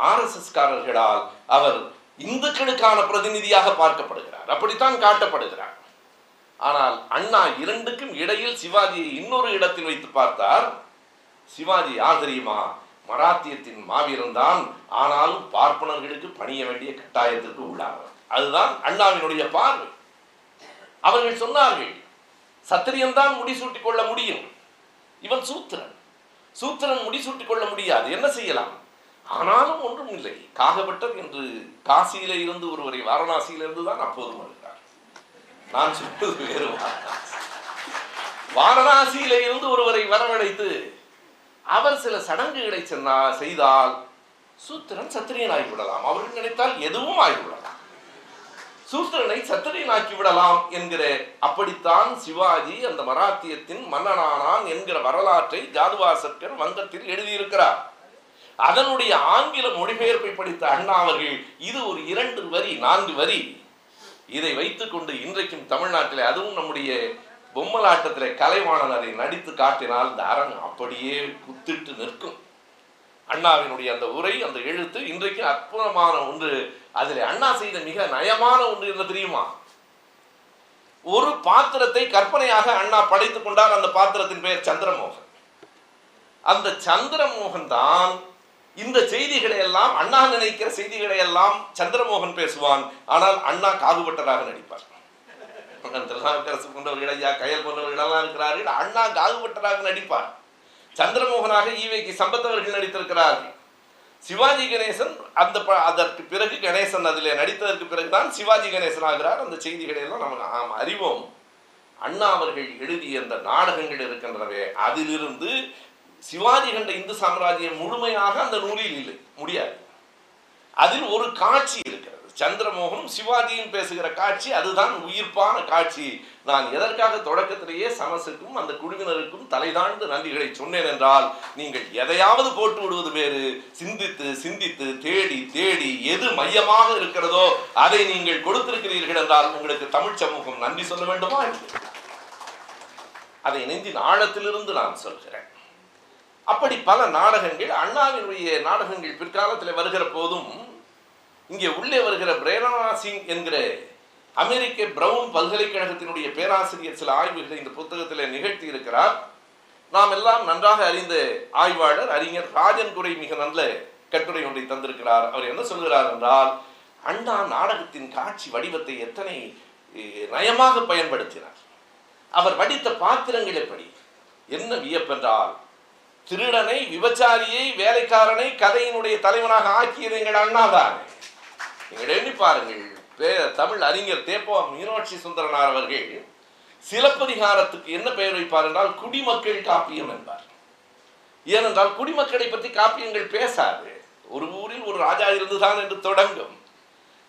ஆர்எஸ்எஸ்காரர்களால் அவர் இந்துக்களுக்கான பிரதிநிதியாக பார்க்கப்படுகிறார். அப்படித்தான் காட்டப்படுகிறார். ஆனால் அண்ணா இரண்டுக்கும் இடையில் சிவாஜியை இன்னொரு இடத்தில் வைத்து பார்த்தார். சிவாஜி யார் தெரியுமா மராத்தியத்தின் மாவீரன் தான் ஆனாலும் பார்ப்பனர்களுக்கு பணிய வேண்டிய கட்டாயத்திற்கு உள்ளார். அதுதான் அண்ணாவினுடைய பார்வை. அவர்கள் சொன்னார்கள் சத்திரியன் தான் முடிசூட்டிக் கொள்ள முடியும். இவன் சூத்திரன். சூத்திரன் முடிசூட்டிக் கொள்ள முடியாது. என்ன செய்யலாம்? ஆனாலும் ஒன்றும் இல்லை. காகபட்டர் என்று காசியில இருந்து ஒருவரை வாரணாசியிலிருந்து தான் அப்போது வருகிறார் நான் சொல்வது வேறு வாரணாசியில இருந்து ஒருவரை வரவழைத்து அவர் சில சடங்குகளை சென்னா செய்தால் சூத்திரன் சத்திரியன் ஆகிவிடலாம் அவர்கள் நினைத்தால் எதுவும் ஆகிவிடலாம் சூத்திரனை சத்திரியன் ஆக்கி விடலாம் என்கிற அப்படித்தான் சிவாஜி அந்த மராத்தியத்தின் மன்னனானான் என்கிற வரலாற்றை ஜாதுவாசக்கர் வங்கத்தில் எழுதியிருக்கிறார். அதனுடைய ஆங்கில மொழிபெயர்ப்பை படித்த அண்ணா அவர்கள் இது ஒரு இரண்டு வரி நான்கு வரி. இதை வைத்துக்கொண்டு இன்றைக்கும் தமிழ்நாட்டில் அதுவும் நம்முடைய பொம்மலாட்டத்தில் கலைவாணன் அதை நடித்து காட்டினால் இந்த அரண் அப்படியே குத்திட்டு நிற்கும். அண்ணாவினுடைய அந்த உரை அந்த எழுத்து இன்றைக்கு அற்புதமான ஒன்று. அதில் அண்ணா செய்த மிக நயமான ஒன்று என்ன தெரியுமா? ஒரு பாத்திரத்தை கற்பனையாக அண்ணா படைத்துக் கொண்டார் அந்த பாத்திரத்தின் பெயர் சந்திரமோகன். அந்த சந்திரமோகன் தான் இந்த செய்திகளை எல்லாம் அண்ணா நினைக்கிற செய்திகளை எல்லாம் சந்திரமோகன் பேசுவான். ஆனால் அண்ணா காகுபட்டராக நடிப்பார். திருநாவுக்கரசு போன்றவர்கள் ஐயா கயல் போன்றவர்களெல்லாம் இருக்கிறார்கள். அண்ணா காகுபட்டராக நடிப்பார். சந்திரமோகனாக ஈவைக்கு சம்பத்தவர்கள் நடித்திருக்கிறார்கள் சிவாஜி கணேசன் அந்த ப- அதற்கு பிறகு கணேசன் அதில் நடித்ததற்கு பிறகுதான் சிவாஜி கணேசன் ஆகிறார். அந்த செய்திகளை எல்லாம் நம்ம நாம் அறிவோம். அண்ணா அவர்கள் எழுதிய அந்த நாடகங்கள் இருக்கின்றனவே அதிலிருந்து சிவாஜி கண்ட இந்து சாம்ராஜ்யம் முழுமையாக அந்த நூலில் இல்லை. முடியாது. அதில் ஒரு காட்சி இருக்கிறது. சந்திரமோகனும் சிவாஜியும் பேசுகிற காட்சி அதுதான் உயிர்ப்பான காட்சி. நான் எதற்காக தொடக்கத்திலேயே சமசுக்கும் அந்த குழுவினருக்கும் தலைதாழ்ந்து நன்றிகளை சொன்னேன் என்றால் நீங்கள் எதையாவது போட்டு விடுவது வேறு. சிந்தித்து சிந்தித்து தேடி தேடி எது மையமாக இருக்கிறதோ அதை நீங்கள் கொடுத்திருக்கிறீர்கள் என்றால் உங்களுக்கு தமிழ் சமூகம் நன்றி சொல்ல வேண்டுமா? அதை நெஞ்சின் ஆழத்திலிருந்து நான் சொல்கிறேன். அப்படி பல நாடகங்கள் அண்ணாவினுடைய நாடகங்கள் பிற்காலத்தில் வருகிற போதும் இங்கே உள்ளே வருகிற பிரேரணா சிங் என்கிற அமெரிக்க பிரவுன் பல்கலைக்கழகத்தினுடைய பேராசிரியர் சில ஆய்வுகளை இந்த புத்தகத்தில் நிகழ்த்தி இருக்கிறார். நாம் எல்லாம் நன்றாக அறிந்த ஆய்வாளர் அறிஞர் ராஜன் துறை மிக நல்ல கட்டுரை ஒன்றை தந்திருக்கிறார். அவர் என்ன சொல்கிறார் என்றால் அண்ணா நாடகத்தின் காட்சி வடிவத்தை எத்தனை நயமாக பயன்படுத்தினார். அவர் வடித்த பாத்திரங்கள் எப்படி? என்ன வியப்பென்றால் திருடனை விபச்சாரியை வேலைக்காரனை கதையினுடைய தலைவனாக ஆக்கியது எங்கள் அண்ணாதான் நீங்கள் எண்ணி பாருங்கள் பே- தமிழ் அறிஞர் தேப்போ மீனாட்சி சுந்தரனார் அவர்கள் சிலப்பதிகாரத்துக்கு என்ன பெயர் வைப்பார் என்றால் குடிமக்கள் காப்பியம் என்பார். ஏனென்றால் குடிமக்களை பற்றி காப்பியங்கள் பேசாது. ஒரு ஊரில் ஒரு ராஜா இருந்துதான் என்று தொடங்கும்.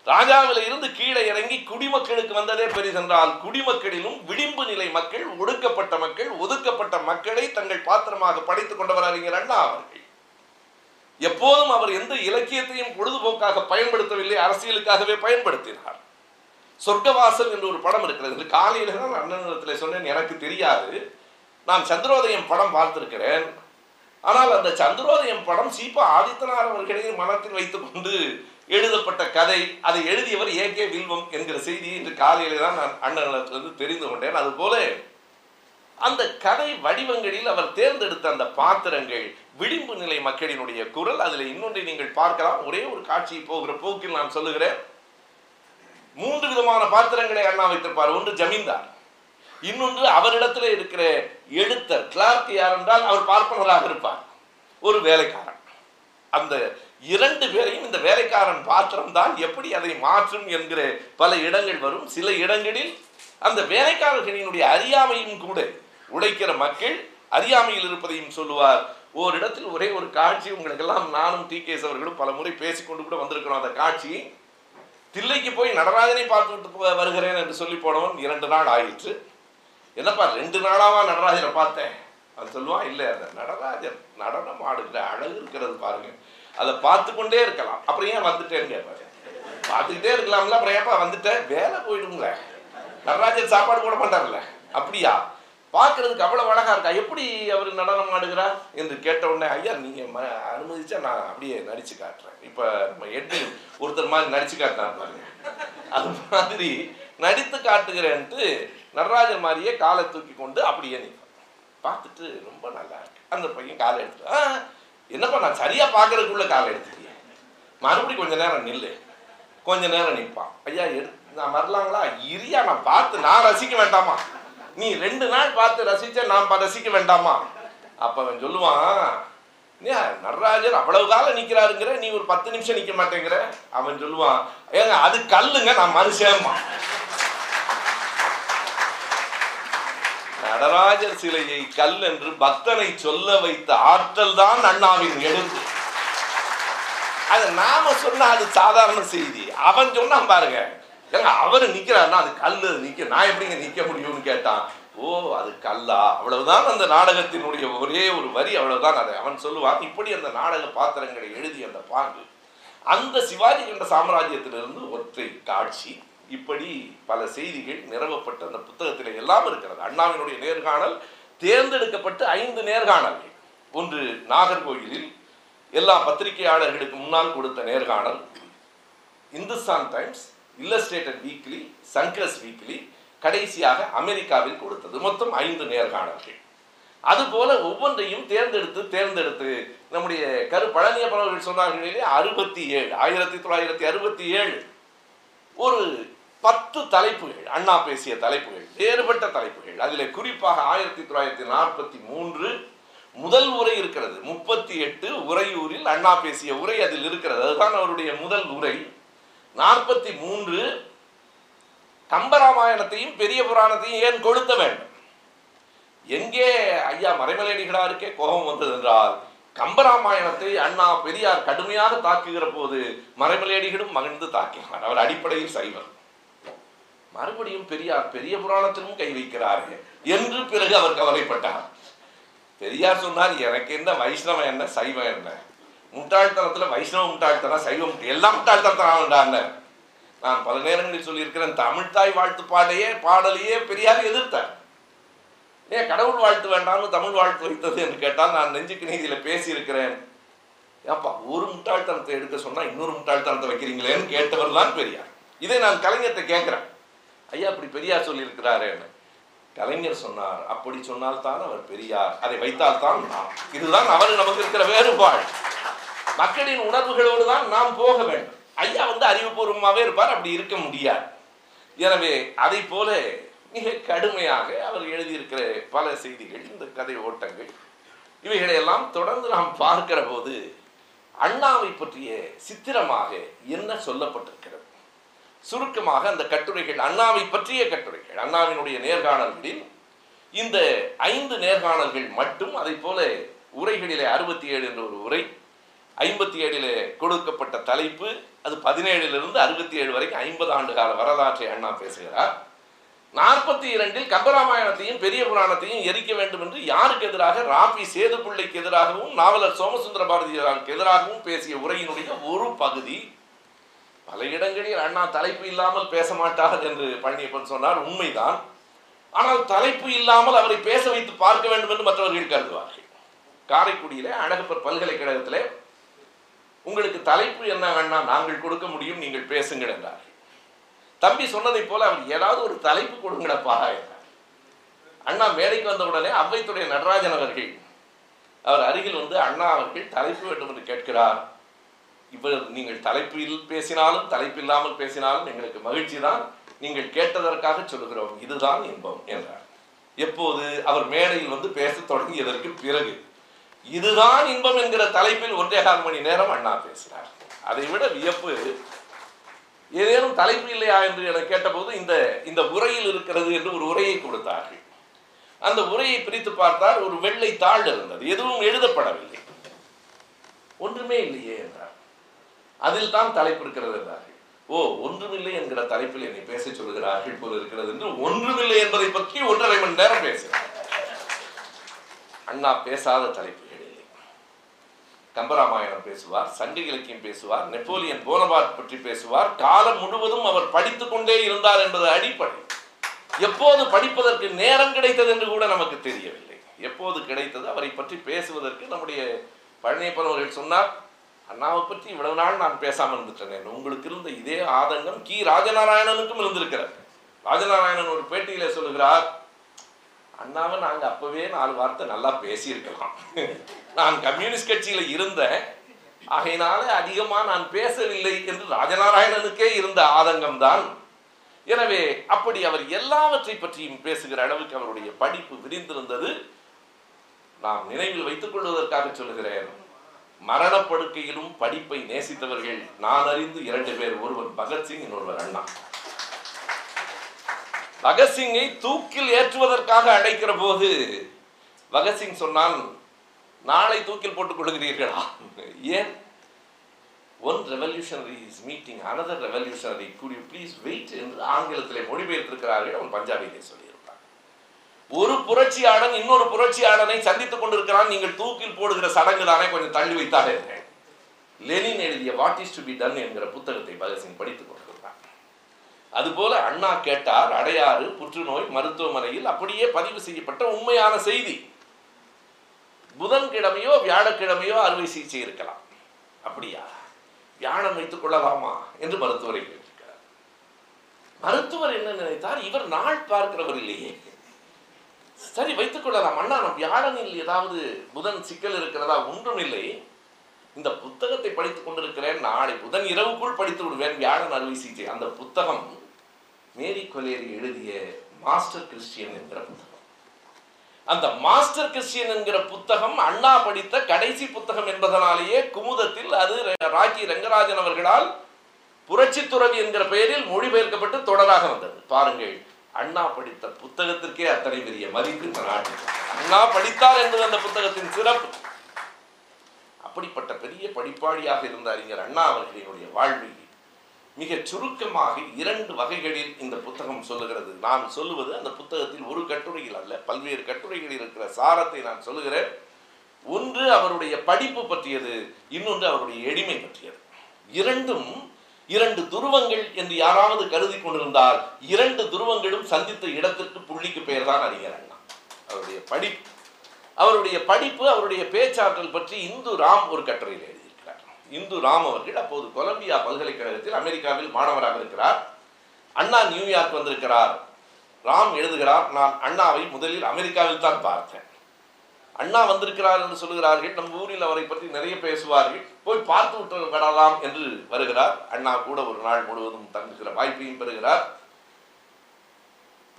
ராஜாவில இருந்து கீழே இறங்கி குடிமக்களுக்கு வந்ததே பெரிதென்றால் குடிமக்களிலும் விளிம்பு நிலை மக்கள் ஒடுக்கப்பட்ட மக்கள் ஒதுக்கப்பட்ட மக்களை தங்கள் பாத்திரமாக படைத்துக் கொண்டவர் அறிஞர் அண்ணா அவர்கள். எப்போதும் அவர் எந்த இலக்கியத்தையும் பொழுதுபோக்காக பயன்படுத்தவில்லை அரசியலுக்காகவே பயன்படுத்தினார். சொர்க்கவாசல் என்று ஒரு படம் இருக்கிறது. காலையில் தான் அண்ணனிடத்தில் சொன்னேன் எனக்கு தெரியாது. நான் சந்திரோதயம் படம் பார்த்திருக்கிறேன். ஆனால் அந்த சந்திரோதயம் படம் சீப்பா ஆதித்தனார் அவர்களையும் மனத்தில் வைத்துக்கொண்டு எழுதப்பட்ட கதை. அதை எழுதியவர் ஏ கே வில்வம் என்கிற செய்தியை இன்று காலையில தான் நான் அண்ணனிடத்திலிருந்து தெரிந்து கொண்டேன். அதுபோல அந்த கதை வடிவங்களில் அவர் தேர்ந்தெடுத்த அந்த பாத்திரங்கள் விளிம்பு நிலை மக்களினுடைய குரல் அதில் இன்னொன்றை நீங்கள் பார்க்கலாம். ஒரே ஒரு காட்சி போகிற போக்கில் நான் சொல்லுகிறேன். மூன்று விதமான பாத்திரங்களை அண்ணா வைத்திருப்பார். ஒன்று ஜமீன்தார் இன்னொன்று அவரிடத்துல இருக்கிற எழுத்தர். கிளார்க் யார் என்றால் அவர் பார்ப்பனராக இருப்பார். ஒரு வேலைக்காரன். அந்த இரண்டு பேரையும் இந்த வேலைக்காரன் பாத்திரம் தான் எப்படி அதை மாற்றும் என்கிற பல இடங்கள் வரும். சில இடங்களில் அந்த வேலைக்காரர்களினுடைய அறியாமையும் கூட உழைக்கிற மக்கள் அறியாமையில் இருப்பதையும் சொல்லுவார். ஓரிடத்தில் ஒரே ஒரு காட்சி உங்களுக்கெல்லாம் நானும் டி. கேஸ் அவர்களும் பல முறை பேசிக்கொண்டு கூட வந்திருக்கிறோம். அந்த காட்சி தில்லைக்கு போய் நடராஜனை பார்த்துட்டு வருகிறேன் என்று சொல்லி போனவன் இரண்டு நாள் ஆயிற்று. என்னப்பா ரெண்டு நாளாவா நடராஜரை பார்த்தேன்? அது சொல்லுவான் இல்லை அந்த நடராஜர் நடனம் ஆடுகிற அழகு இருக்கிறது பாருங்க. அதை பார்த்து கொண்டே இருக்கலாம். அப்புறம் ஏன் வந்துட்டேன்னு கேட்பாரு. பார்த்துக்கிட்டே இருக்கலாம்ல அப்புறம் ஏப்பா வந்துட்டேன் வேலை போயிடுங்கள நடராஜர் சாப்பாடு போட மாட்டார்ல. அப்படியா? பார்க்கறதுக்கு அவ்வளோ அழகா இருக்கா? எப்படி அவர் நடனம் ஆடுகிறார் என்று கேட்ட உடனே ஐயா நீங்கள் ம- அனுமதிச்சா நான் அப்படியே நடிச்சு காட்டுறேன். இப்போ நம்ம எட்டு ஒருத்தர் மாதிரி நடிச்சு காட்டினார் பாருங்க. அது மாதிரி நடித்து காட்டுகிறேன்ட்டு நடராஜர் மாதிரியே காலை தூக்கி கொண்டு அப்படியே நிற்பான் பார்த்துட்டு ரொம்ப நல்லா இருக்கு. அந்த பையன் காலை எடுத்து "ஆ, என்னப்பா நான் சரியா பார்க்கறதுக்குள்ளே காலை எடுத்துட்டியே மறுபடியும் கொஞ்ச நேரம் நில்லு. கொஞ்ச நேரம் நிற்பான் ஐயா எடுத்து நான் வரலாங்களா? இரியா நான் பார்த்து நான் ரசிக்க வேண்டாமா? நீ ரெண்டு நாள் பார்த்து ரசிச்ச நான் ரசிக்க வேண்டாமா? அப்ப அவன் சொல்லுவான் ஏன் நடராஜர் அவ்வளவு காலம் நிக்கிறாருங்கிற நீ ஒரு பத்து நிமிஷம் நிக்க மாட்டேங்கிற? அவன் சொல்லுவான் ஏங்க அது கல்லுங்க நான் மனுஷன்மா நடராஜர் சிலையை கல் என்று பக்தனை சொல்ல வைத்த ஆற்றல் தான் அண்ணாவின் எழுத்து. அது நாம சொன்னா அது சாதாரண செய்தி. அவன் சொன்னான் பாருங்க. ஏங்க அவரு நிக்கிறாருன்னா அது கல்லு நிக்க நான் எப்படிங்க நிக்க முடியும்னு கேட்டான். ஓ அது கல்லா. அவ்வளவுதான் அந்த நாடகத்தினுடைய ஒரே ஒரு வரி அவ்வளவுதான் அதை அவன் சொல்லுவான். இப்படி அந்த நாடக பாத்திரங்களை எழுதி அந்த பாங்கு. அந்த சிவாஜி கண்ட சாம்ராஜ்யத்திலிருந்து ஒற்றை காட்சி. இப்படி பல செய்திகள் நிறுவப்பட்ட அந்த புத்தகத்தில் எல்லாம் இருக்கிறது. அண்ணாவினுடைய நேர்காணல் தேர்ந்தெடுக்கப்பட்டு ஐந்து நேர்காணல்கள். ஒன்று நாகர்கோயிலில் எல்லா பத்திரிகையாளர்களுக்கு முன்னால் கொடுத்த நேர்காணல் Hindustan Times Illustrated Weekly Shankar's Weekly கடைசியாக அமெரிக்காவில் கொடுத்தது. மொத்தம் ஐந்து நேர்காணல்கள். அதுபோல ஒவ்வொன்றையும் தேர்ந்தெடுத்து தேர்ந்தெடுத்து நம்முடைய கரு பழனியப்பன் அவர்கள் சொன்னார்களே அறுபத்தி ஏழு ஆயிரத்தி தொள்ளாயிரத்தி அறுபத்தி ஏழு. ஒரு பத்து தலைப்புகள் அண்ணா பேசிய தலைப்புகள் வேறுபட்ட தலைப்புகள். அதில் குறிப்பாக ஆயிரத்தி தொள்ளாயிரத்தி நாற்பத்தி மூன்று முதல் உரை இருக்கிறது. முப்பத்தி எட்டு உரையூரில் அண்ணா பேசிய உரை அதில் இருக்கிறது. அதுதான் அவருடைய முதல் உரை. நாற்பத்தி மூன்று கம்பராமாயணத்தையும் பெரிய புராணத்தையும் ஏன் கொளுத்த வேண்டும்? எங்கே ஐயா மறைமலையடிகளாருக்கே கோபம் வந்தது என்றால் கம்பராமாயணத்தை அண்ணா பெரியார் கடுமையாக தாக்குகிற போது மறைமலையடிகளும் மகிழ்ந்து தாக்கினார். அவர் அடிப்படையில் சைவர் மறுபடியும் பெரியார் பெரிய புராணத்திலும் கை வைக்கிறாரு என்று பிறகு அவர் கவலைப்பட்டார். பெரியார் சொன்னார் எனக்கு என்ன வைஷ்ணவம் என்ன சைவம் என்ன? முட்டாள்தனத்துல வைஷ்ணவ முட்டாள்தனம் சைவம் எல்லாம் முட்டாள்தனத்தான் நான் பல நேரங்களில் சொல்லியிருக்கிறேன் தமிழ்தாய் வாழ்த்து பாடையே பாடலையே பெரியார் எதிர்த்தார். ஏன் கடவுள் வாழ்த்து வேண்டாம்னு தமிழ் வாழ்த்து வைத்தது என்று கேட்டால் நான் நெஞ்சுக்கு நீதியில் பேசியிருக்கிறேன். ஏப்பா ஒரு முட்டாள்தனத்தை எடுக்க சொன்னால் இன்னொரு முட்டாள்தனத்தை வைக்கிறீங்களேன்னு கேட்டவர் தான் பெரியார். இதை நான் கலைஞர்கிட்ட கேட்குறேன். ஐயா அப்படி பெரியார் சொல்லியிருக்கிறாரேன்னு கலைஞர் சொன்னார் அப்படி சொன்னால்தான் அவர் பெரியார் அதை வைத்தால்தான் நாம். இதுதான் அவர் நமக்கு இருக்கிற வேறுபாடு. மக்களின் உணர்வுகளோடு தான் நாம் போக வேண்டும். ஐயா வந்து அறிவுபூர்வமாகவே இருப்பார் அப்படி இருக்க முடியாது. எனவே அதை போல மிக கடுமையாக அவர் எழுதியிருக்கிற பல செய்திகள் இந்த கதை ஓட்டங்கள் இவைகளையெல்லாம் தொடர்ந்து நாம் பார்க்கிற போது அண்ணாவை பற்றிய சித்திரமாக என்ன சொல்லப்பட்டிருக்கிறது? சுருக்கமாக அந்த கட்டுரைகள் அண்ணாவை பற்றிய கட்டுரைகள். அண்ணாவினுடைய நேர்காணல்களில் இந்த ஐந்து நேர்காணல்கள் மட்டும் அதை போல உரைகளிலே அறுபத்தி ஏழு என்ற ஒரு உரை ஐம்பத்தி ஏழிலே கொடுக்கப்பட்ட தலைப்பு அது பதினேழிலிருந்து அறுபத்தி ஏழு வரைக்கும் ஐம்பது ஆண்டு கால வரலாற்றை அண்ணா பேசுகிறார். நாற்பத்தி இரண்டில் கம்பராமாயணத்தையும் பெரிய புராணத்தையும் எரிக்க வேண்டும் என்று யாருக்கு எதிராக? ராபி சேதுப்பிள்ளைக்கு எதிராகவும் நாவலர் சோமசுந்தர பாரதியாருக்கு எதிராகவும் பேசிய உரையினுடைய ஒரு பகுதி பல இடங்களில் அண்ணா தலைப்பு இல்லாமல் பேச மாட்டார் என்று பழனியப்பன் சொன்னார். உண்மைதான். ஆனால் தலைப்பு இல்லாமல் அவரை பேச வைத்து பார்க்க வேண்டும் என்று மற்றவர்கள் கருதுவார்கள். காரைக்குடியிலே அழகப்பர் பல்கலைக்கழகத்திலே உங்களுக்கு தலைப்பு என்ன அண்ணா? நாங்கள் கொடுக்க முடியும் நீங்கள் பேசுங்கள் என்றார்கள். தம்பி சொன்னதை போல அவர் ஏதாவது ஒரு தலைப்பு கொடுங்கடப்பா என்றார். அண்ணா மேடைக்கு வந்த உடனே அவ்வைத்துடைய நடராஜன் அவர்கள் அவர் அருகில் வந்து அண்ணா அவர்கள் தலைப்பு வேண்டும் என்று கேட்கிறார். இப்போ நீங்கள் தலைப்பில் பேசினாலும் தலைப்பில்லாமல் பேசினாலும் எங்களுக்கு மகிழ்ச்சி தான் நீங்கள் கேட்டதற்காக சொல்கிறோம் இதுதான் இன்பம் என்றார். எப்போது அவர் மேடையில் வந்து பேசத் தொடங்கியதற்கு பிறகு இதுதான் இன்பம் என்கிற தலைப்பில் ஒன்றே கால் மணி நேரம் அண்ணா பேசினார். அதை விட வியப்பு ஏதேனும் தலைப்பு இல்லையா என்று என கேட்டபோது இந்த இந்த உரையில் இருக்கிறது என்று ஒரு உரையை கொடுத்தார்கள். அந்த உரையை பிரித்து பார்த்தால் ஒரு வெள்ளை தாள் இருந்தது. எதுவும் எழுதப்படவில்லை. ஒன்றுமே இல்லையே என்றார். அதில் தான் தலைப்பு இருக்கிறது என்றார்கள். ஓ ஒன்றுமில்லை என்கிற தலைப்பில் என்னை பேச சொல்கிறார்கள் போல இருக்கிறது என்று ஒன்றுமில்லை என்பதை பற்றி ஒன்றரை மணி நேரம் பேசுகிறார். அண்ணா பேசாத தலைப்புகள் இல்லை. கம்பராமாயணம் பேசுவார் சங்க இலக்கியம் பேசுவார் நெப்போலியன் போனபாட் பற்றி பேசுவார். காலம் முழுவதும் அவர் படித்துக் கொண்டே இருந்தார் என்பது அடிப்படை. எப்போது படிப்பதற்கு நேரம் கிடைத்தது என்று கூட நமக்கு தெரியவில்லை. எப்போது கிடைத்தது அவரை பற்றி பேசுவதற்கு நம்முடைய பழனியப்பன் அவர்கள் சொன்னார் அண்ணாவை பற்றி இவ்வளவு நாள் நான் பேசாமல் இருந்துட்டேன். உங்களுக்கு இருந்த இதே ஆதங்கம் கி. ராஜநாராயணனுக்கும் இருந்திருக்கிறார் ராஜநாராயணன் ஒரு பேட்டியில சொல்லுகிறார் அண்ணாவை நாங்கள் அப்பவே நாலு வார்த்தை நல்லா பேசியிருக்கலாம். நான் கம்யூனிஸ்ட் கட்சியில இருந்தேன். ஆகையினால அதிகமாக நான் பேசவில்லை என்று ராஜநாராயணனுக்கே இருந்த ஆதங்கம் தான் எனவே அப்படி அவர் எல்லாவற்றை பற்றியும் பேசுகிற அளவுக்கு அவருடைய படிப்பு விரிந்திருந்தது. நாம் நினைவில் வைத்துக் கொள்வதற்காக சொல்லுகிறேன். மரணப்படுக்கையிலும் படிப்பை நேசித்தவர்கள் நான் அறிந்து இரண்டு பேர் ஒருவர் பகத்சிங் இன்னொருவர் அண்ணா. பகத்சிங்கை தூக்கில் ஏற்றுவதற்காக அழைக்கிற போது பகத்சிங் சொன்னான் நாளை தூக்கில் போட்டுக் கொள்கிறீர்களா? ஏன்? One revolutionary is meeting another revolutionary good please wait என்று ஆங்கிலத்திலே மொழிபெயர்த்திருக்கிறார்கள். அவன் பஞ்சாபியிலே சொல்லி ஒரு புரட்சியாளன் இன்னொரு புரட்சியாளனை சந்தித்துக் கொண்டிருக்கிறான். நீங்கள் தூக்கில் போடுகிற சடங்கு தானே கொஞ்சம் தள்ளி வைத்தாலே லெனின் எழுதிய what is to be done என்கிற புத்தகத்தை பகத்சிங் படித்துக் கொண்டிருக்கிறான் அதுபோல அண்ணா கேட்டார் அடையாறு புற்றுநோய் மருத்துவமனையில் அப்படியே பதிவு செய்யப்பட்ட உண்மையான செய்தி. புதன்கிழமையோ வியாழக்கிழமையோ அறுவை சிகிச்சை இருக்கலாம். அப்படியா? வியாழம் வைத்துக் கொள்ளலாமா? என்று மருத்துவரை கேட்டிருக்கிறார். மருத்துவர் என்ன நினைத்தார்? இவர் நாள் பார்க்கிறவர் இல்லையே. சரி வைத்துக் கொள்ளலாம். அண்ணா நம் வியாழனில் ஏதாவது புதன் சிக்கல் இருக்கிறதா? ஒன்றும் இல்லை. இந்த புத்தகத்தை படித்துக் கொண்டிருக்கிறேன். நாளை புதன் இரவுக்குள் படித்து விடுவேன். வியாழன் அறுவை சிகிச்சை. அந்த புத்தகம் மேரி கொலேரி எழுதிய மாஸ்டர் கிறிஸ்டியன் என்கிற புத்தகம். அந்த மாஸ்டர் கிறிஸ்டியன் என்கிற புத்தகம் அண்ணா படித்த கடைசி புத்தகம் என்பதனாலேயே குமுதத்தில் அது ராக்கி ரங்கராஜன் அவர்களால் புரட்சி துறவி என்கிற பெயரில் மொழிபெயர்க்கப்பட்டு தொடராக வந்தது. பாருங்கள். அண்ணா படித்த புத்தகத்திற்கே அத்தனை பெரிய மதிப்பு இந்த நாட்டில். அண்ணா படித்தார் என்பது அந்த புத்தகத்தின் சிறப்பு. அப்படிப்பட்ட பெரிய படிப்பாளியாக இருந்த அறிஞர் அண்ணா அவர்களினுடைய வாழ்வில் மிக சுருக்கமாக இரண்டு வகைகளில் இந்த புத்தகம் சொல்லுகிறது. நான் சொல்லுவது அந்த புத்தகத்தில் ஒரு கட்டுரையில் அல்ல பல்வேறு கட்டுரைகளில் இருக்கிற சாரத்தை நான் சொல்லுகிறேன். ஒன்று அவருடைய படிப்பு பற்றியது இன்னொன்று அவருடைய எளிமை பற்றியது. இரண்டும் இரண்டு துருவங்கள் என்று யாராவது கருதி கொண்டிருந்தால் இரண்டு துருவங்களும் சந்தித்த இடத்திற்கு புள்ளிக்கு பெயர் தான் அறிஞர் அண்ணா. அவருடைய படிப்பு. அவருடைய படிப்பு அவருடைய பேச்சாற்றல் பற்றி இந்து ராம் ஒரு கட்டுரையில் எழுதியிருக்கிறார். இந்து ராம் அவர்கள் அப்போது கொலம்பியா பல்கலைக்கழகத்தில் அமெரிக்காவில் மாணவராக இருக்கிறார். அண்ணா நியூயார்க் வந்திருக்கிறார். ராம் எழுதுகிறார் நான் அண்ணாவை முதலில் அமெரிக்காவில் தான் பார்த்தேன். அண்ணா வந்திருக்கிறார் என்று சொல்லுகிறார்கள். நம் ஊரில் அவரை பற்றி நிறைய பேசுவார்கள். போய் பார்த்து விட்டு விடலாம் என்று வருகிறார். அண்ணா கூட ஒரு நாள் முழுவதும் தங்குகிற வாய்ப்பையும் பெறுகிறார்.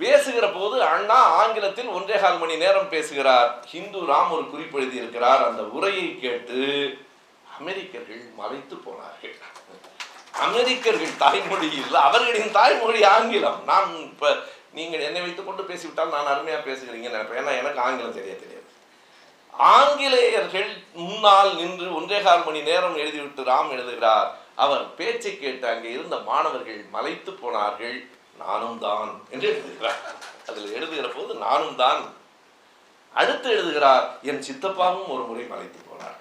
பேசுகிற போது அண்ணா ஆங்கிலத்தில் ஒன்றே கால் மணி நேரம் பேசுகிறார். ஹிந்து ராம் ஒரு குறிப்பு எழுதியிருக்கிறார். அந்த உரையை கேட்டு அமெரிக்கர்கள் மலைத்து போனார்கள். அமெரிக்கர்கள் தாய்மொழியில் அவர்களின் தாய்மொழி ஆங்கிலம். நான் இப்ப நீங்கள் என்னை வைத்துக் கொண்டு பேசிவிட்டால் நான் அருமையா பேசுகிறீங்க நினைப்பேன் ஏன்னா எனக்கு ஆங்கிலம் தெரிய தெரியாது. ஆங்கிலேயர்கள் முன்னால் நின்று ஒன்றே கால் மணி நேரம் எழுதிவிட்டு ராம் எழுதுகிறார். அவர் பேச்சை கேட்டு அங்கே இருந்த மாணவர்கள் மலைத்து போனார்கள். நானும் தான் என்று எழுதுகிறார். அதில் எழுதுகிற போது நானும் தான் அடுத்து எழுதுகிறார். என் சித்தப்பாவும் ஒரு முறை மலைத்து போனார்.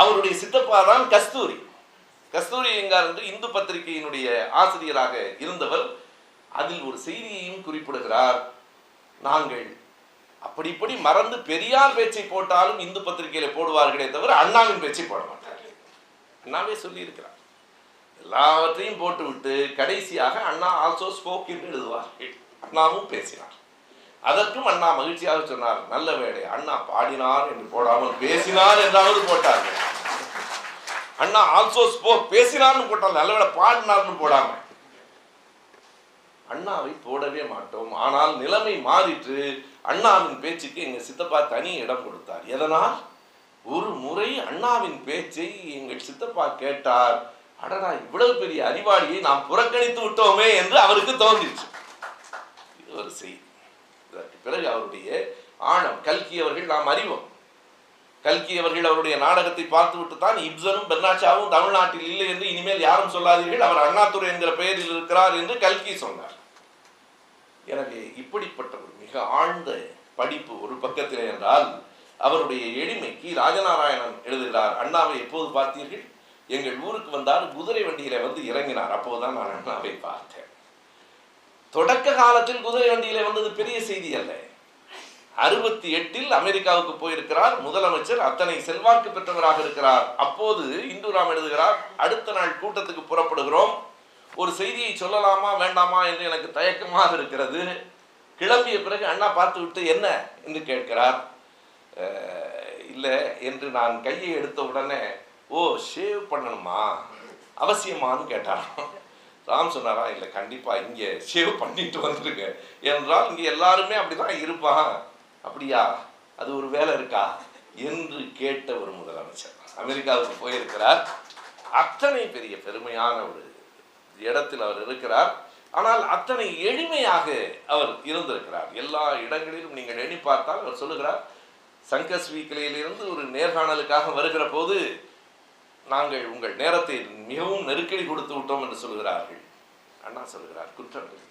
அவருடைய சித்தப்பா தான் கஸ்தூரி. கஸ்தூரி எங்கார் என்று இந்து பத்திரிகையினுடைய ஆசிரியராக இருந்தவர் அதில் ஒரு செய்தியையும் குறிப்பிடுகிறார். நாங்கள் அப்படி இப்படி மறந்து பெரியார் பேச்சை போட்டாலும் இந்து பத்திரிகையில போடுவார்களே தவிர அண்ணாவின் பேச்சை போட மாட்டார்கள் அண்ணாவே சொல்லியிருக்கிறார். எல்லாவற்றையும் போட்டுவிட்டு கடைசியாக அண்ணா ஆல்சோ ஸ்போக் என்று எழுதுவார்கள். அண்ணாவும் பேசினார். அதற்கும் அண்ணா மகிழ்ச்சியாக சொன்னார் நல்ல வேலை அண்ணா பாடினார் என்று போடாமல் பேசினார் என்றாவது போட்டார்கள். அண்ணா ஆல்சோ ஸ்போக் பேசினார்னு போட்டால் நல்ல வேலை பாடினார்னு போடாம. அண்ணாவை போடவே மாட்டோம். ஆனால் நிலைமை மாறிற்று. அண்ணாவின் பேச்சுக்கு எங்கள் சித்தப்பா தனி இடம் கொடுத்தார். எதனால்? ஒரு முறை அண்ணாவின் பேச்சை எங்கள் சித்தப்பா கேட்டார். அடடா இவ்வளவு பெரிய அறிவாளியை நாம் புறக்கணித்து விட்டோமே என்று அவருக்கு தோன்றிச்சு இது ஒரு செய்தி. இதற்கு பிறகு அவருடைய ஆழம் கல்கி அவர்கள் நாம் அறிவோம். கல்கி அவர்கள் அவருடைய நாடகத்தை பார்த்துவிட்டு தான் இப்சனும் பெர்னாச்சாவும் தமிழ்நாட்டில் இல்லை என்று இனிமேல் யாரும் சொல்லாதீர்கள். அவர் அண்ணாதுரை என்கிற பெயரில் இருக்கிறார் என்று கல்கி சொன்னார். எனவே இப்படிப்பட்ட ஒரு மிக ஆழ்ந்த படிப்பு ஒரு பக்கத்திலே என்றால் அவருடைய எளிமைக்கு ராஜநாராயணன் எழுதுகிறார் அண்ணாவை எப்போது பார்த்தீர்கள்? எங்கள் ஊருக்கு வந்தால் குதிரை வண்டியில வந்து இறங்கினார். அப்போதுதான் நான் அண்ணாவை பார்த்தேன். தொடக்க காலத்தில் குதிரை வண்டியில வந்தது பெரிய செய்தி அல்ல. அறுபத்தி எட்டில் அமெரிக்காவுக்கு போயிருக்கிறார் முதலமைச்சர் அத்தனை செல்வாக்கு பெற்றவராக இருக்கிறார். அப்போது இந்துராம் எழுதுகிறார் அடுத்த நாள் கூட்டத்துக்கு புறப்படுகிறோம். ஒரு செய்தியை சொல்லலாமா வேண்டாமா என்று எனக்கு தயக்கமாக இருக்கிறது. கிளம்பிய பிறகு அண்ணா பார்த்து விட்டு என்ன என்று கேட்கிறார். இல்லை என்று நான் கையை எடுத்த உடனே ஓ ஷேவ் பண்ணணுமா? அவசியமான்னு கேட்டாராம் ராம் சொன்னாரா இல்லை கண்டிப்பாக இங்கே ஷேவ் பண்ணிட்டு வந்துருங்க. என்றால் இங்கே எல்லாருமே அப்படிதான் இருப்பான். அப்படியா? அது ஒரு வேலை இருக்கா? என்று கேட்ட ஒரு முதலமைச்சர். அமெரிக்காவுக்கு போயிருக்கிறார். அத்தனை பெரிய பெருமையான ஒரு இடத்தில் அவர் இருக்கிறார். ஆனால் அத்தனை எளிமையாக அவர் இருந்திருக்கிறார். எல்லா இடங்களிலும் நீங்கள் எண்ணி பார்த்தால் அவர் சொல்லுகிறார் சங்கஸ்வி கிளையிலிருந்து ஒரு நேர்காணலுக்காக வருகிற போது நாங்கள் உங்கள் நேரத்தை மிகவும் நெருக்கடி கொடுத்து விட்டோம் என்று சொல்கிறார்கள் அண்ணா சொல்கிறார் குற்றங்கள்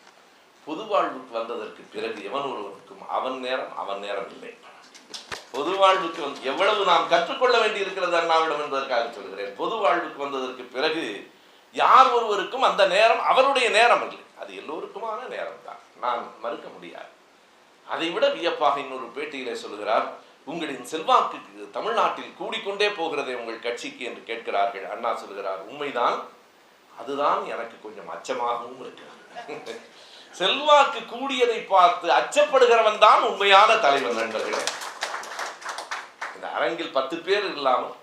பொது வாழ்வுக்கு வந்ததற்கு பிறகு எவன் ஒருவனுக்கும் அவன் நேரம் அவன் நேரம் இல்லை. பொது வாழ்வுக்கு வந்து எவ்வளவு நாம் கற்றுக்கொள்ள வேண்டி இருக்கிறது அண்ணாவிடம் என்பதற்காக சொல்கிறேன் பொது வாழ்வுக்கு வந்ததற்கு பிறகு யார் ஒருவருக்கும் அந்த நேரம் அவருடைய நேரம் இல்லை. அது எல்லோருக்குமான நேரம் தான் நான் மறுக்க முடியாது. அதை விட வியப்பாக இன்னொரு பேட்டியிலே சொல்கிறார் உங்களின் செல்வாக்கு தமிழ்நாட்டில் கூடிக்கொண்டே போகிறதே உங்கள் கட்சிக்கு என்று கேட்கிறார்கள். அண்ணா சொல்கிறார் உண்மைதான் அதுதான் எனக்கு கொஞ்சம் அச்சமாகவும் இருக்கிறது. செல்வாக்கு கூடியதை பார்த்து அச்சப்படுகிறவன் தான் உண்மையான தலைவன் நண்பர்களே. இந்த அரங்கில் பத்து பேர் இல்லாமல்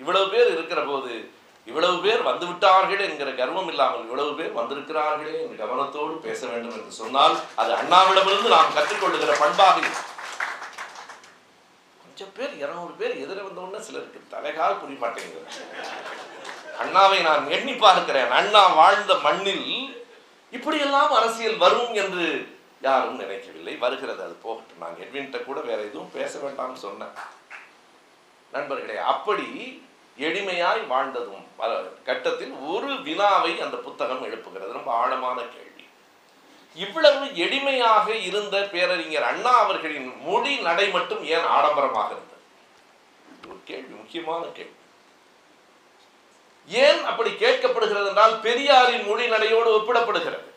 இவ்வளவு பேர் இருக்கிற போது இவ்வளவு பேர் வந்துவிட்டார்கள் என்கிற கர்வம் இல்லாமல் இவ்வளவு பேர் வந்திருக்கிறார்களே என்று கவனத்தோடு பேச வேண்டும் என்று சொன்னால் அது அண்ணாவிடமிருந்து நாம் கற்றுக்கொள்ளுகிற பண்பாக. கொஞ்சம் பேர் இருநூறு பேர் எதிர வந்த உடனே சிலருக்கு தலைகால் புரிய மாட்டேங்குது. அண்ணாவை நான் எண்ணி பார்க்கிறேன். அண்ணா வாழ்ந்த மண்ணில் இப்படியெல்லாம் அரசியல் வரும் என்று யாரும் நினைக்கவில்லை. வருகிறது அது போகட்டும். நான் எட்வின்ட்ட கூட வேற எதுவும் பேச வேண்டாம்னு சொன்னேன். நண்பர்களே அப்படி எளிமையாய் வாழ்ந்ததும் பல கட்டத்தில் ஒரு வினாவை அந்த புத்தகம் எழுப்புகிறது. ரொம்ப ஆழமான கேள்வி. இவ்வளவு எளிமையாக இருந்த பேரறிஞர் அண்ணா அவர்களின் மொழி நடை மட்டும் ஏன் ஆடம்பரமாக இருந்தது? ஒரு கேள்வி முக்கியமான கேள்வி. ஏன் அப்படி கேட்கப்படுகிறது என்றால் பெரியாரின் மொழி நடையோடு ஒப்பிடப்படுகிறது.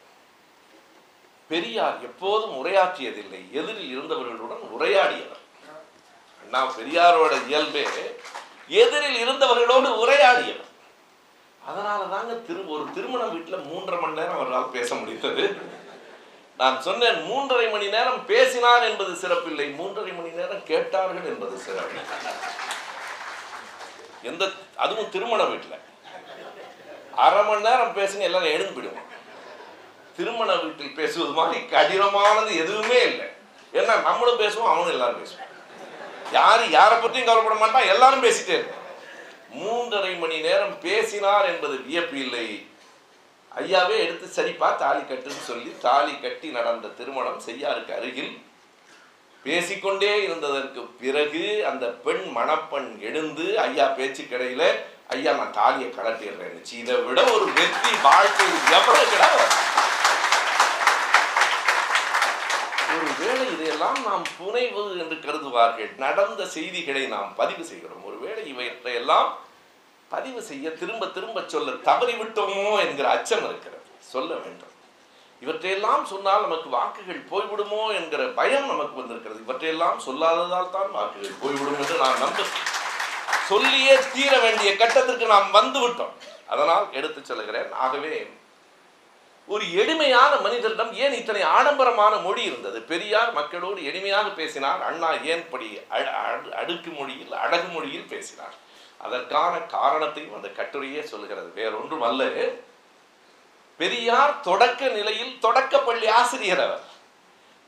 பெரியார் எப்போதும் உரையாற்றியதில்லை. எதிரில் இருந்தவர்களுடன் உரையாடியவர். அண்ணா பெரியாரோட இயல்பே எதிரில் இருந்தவர்களோடு உரையாடியவர். அதனால தாங்க திரு ஒரு திருமண வீட்டில் மூன்றரை மணி நேரம் அவரால் பேச முடிந்தது. நான் சொன்னேன் மூன்றரை மணி நேரம் பேசினார் என்பது சிறப்பில்லை. மூன்றரை மணி நேரம் கேட்டார்கள் என்பது சிறப்பு. எந்த அதுவும் திருமண வீட்டில் அரை மணி நேரம் பேசுங்க எல்லாரும் எழுந்து போயிடுவோம் திருமண வீட்டில் பேசுவது மாதிரி கடினமானது எதுவுமே இல்லை. ஏன்னா நம்மளும் பேசுவோம் அவனும் எல்லாரும் பேசுவோம் யாரு யாரை பற்றியும் கவலைப்பட மாட்டான் எல்லாரும் பேசிட்டே மூன்றரை மணி நேரம் பேசினார் என்பது வியப்பு இல்லை. ஐயாவே எடுத்து சரிப்பா தாலி கட்டுன்னு சொல்லி தாலி கட்டி நடந்த திருமணம் செய்யாருக்கு அருகில் பேசிக்கொண்டே இருந்ததற்கு பிறகு அந்த பெண் மணப்பெண் எழுந்து ஐயா பேச்சு கடையில் ஐயா நான் தாலியை கலட்டிடுறேன் இதை விட ஒரு வெற்றி வாழ்க்கை எவ்வளவு கிடையாது ஒருவேளை இதையெல்லாம் நாம் புனைவு என்று கருதுவார்கள். நடந்த செய்திகளை நாம் பதிவு செய்கிறோம். ஒருவேளை இவற்றையெல்லாம் பதிவு செய்ய திரும்ப திரும்ப சொல்ல தவறிவிட்டோமோ என்கிற அச்சம் இருக்கிறது. சொல்ல வேண்டும். இவற்றையெல்லாம் சொன்னால் நமக்கு வாக்குகள் போய்விடுமோ என்கிற பயம் நமக்கு வந்திருக்கிறது. இவற்றையெல்லாம் சொல்லாததால் தான் வாக்குகள் போய்விடும் என்று நான் நம்ப சொல்லியே தீர வேண்டிய கட்டத்திற்கு நாம் வந்துவிட்டோம் அதனால் எடுத்து சொல்லுகிறேன். ஆகவே ஒரு எளிமையான மனிதரிடம் ஏன் இத்தனை ஆடம்பரமான மொழி இருந்தது? பெரியார் மக்களோடு எளிமையாக பேசினார். அண்ணா ஏன் படி அ- அடுக்கு மொழியில் அடகு மொழியில் பேசினார்? அதற்கான காரணத்தையும் அந்த கட்டுரையே சொல்கிறது வேறொன்றும் அல்ல. பெரியார் தொடக்க நிலையில் தொடக்க பள்ளி ஆசிரியர் அவர்.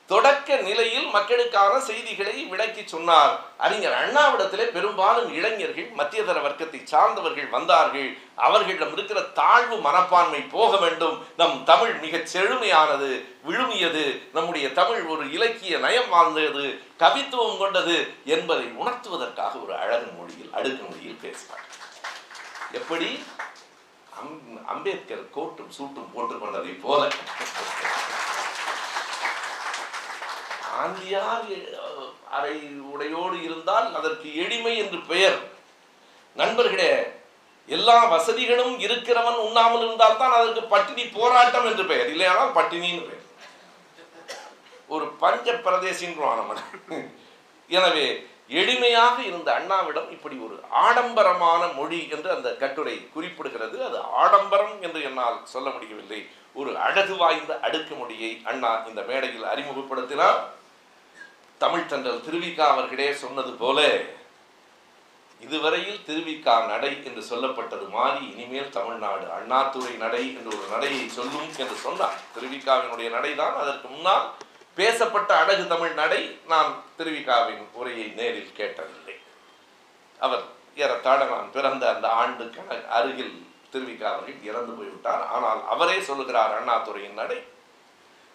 தொடக்க நிலையில் மக்களுக்கான செய்திகளை விளக்கி சொன்னார். அறிஞர் அண்ணாவிடத்திலே பெரும்பாலும் இளைஞர்கள் மத்தியதர வர்க்கத்தை சார்ந்தவர்கள் வந்தார்கள். அவர்களிடம் இருக்கிற தாழ்வு மனப்பான்மை போக வேண்டும். நம் தமிழ் மிகச் செழுமையானது விழுமியது. நம்முடைய தமிழ் ஒரு இலக்கிய நயம் வாழ்ந்தது கவித்துவம் கொண்டது என்பதை உணர்த்துவதற்காக ஒரு அழகு மொழியில் அடுக்கு மொழியில் பேசினார் எப்படி? அம்- அம்பேத்கர் கோட்டும் சூட்டும் போட்டுக்கொண்டதை போல. காந்தியார் அறை உடையோடு இருந்தால் அதற்கு எளிமை என்று பெயர். நண்பர்களே எல்லா வசதிகளும் இருக்கிறவன் உண்ணாமல் இருந்தால் தான் அதற்கு பட்டினி போராட்டம் என்று பெயர். இல்லையானால் பட்டினின்னு பெயர். ஒரு பஞ்ச பிரதேசின்றோம் நம்ம. எனவே எளிமையாக இருந்த அண்ணாவிடம் இப்படி ஒரு ஆடம்பரமான மொழி என்று அந்த கட்டுரை குறிப்பிடுகிறது. அது ஆடம்பரம் என்று என்னால் சொல்ல முடியவில்லை. ஒரு அழகு வாய்ந்த அடுக்கு மொழியை அண்ணா இந்த மேடையில் அறிமுகப்படுத்தினார். தமிழ் தண்டல் திருவிக்கா அவர்களே சொன்னது போல இதுவரையில் திருவிக்கா நடை என்று சொல்லப்பட்டது மாறி இனிமேல் தமிழ்நாடு அண்ணாத்துறை நடை என்று ஒரு நடையை சொல்லும் என்று சொன்னார். திருவிக்காவினுடைய நடைதான். அதற்கு முன்னால் பேசப்பட்ட அழகு தமிழ் நடை நான் திருவிக்காவின் உரையை நேரில் கேட்டதில்லை. அவர் ஏறத்தாழ நான் பிறந்த அந்த ஆண்டு கண அருகில் திருவிக்கா அவர்கள் இறந்து போய்விட்டார். ஆனால் அவரே சொல்லுகிறார் அண்ணாத்துறையின் நடை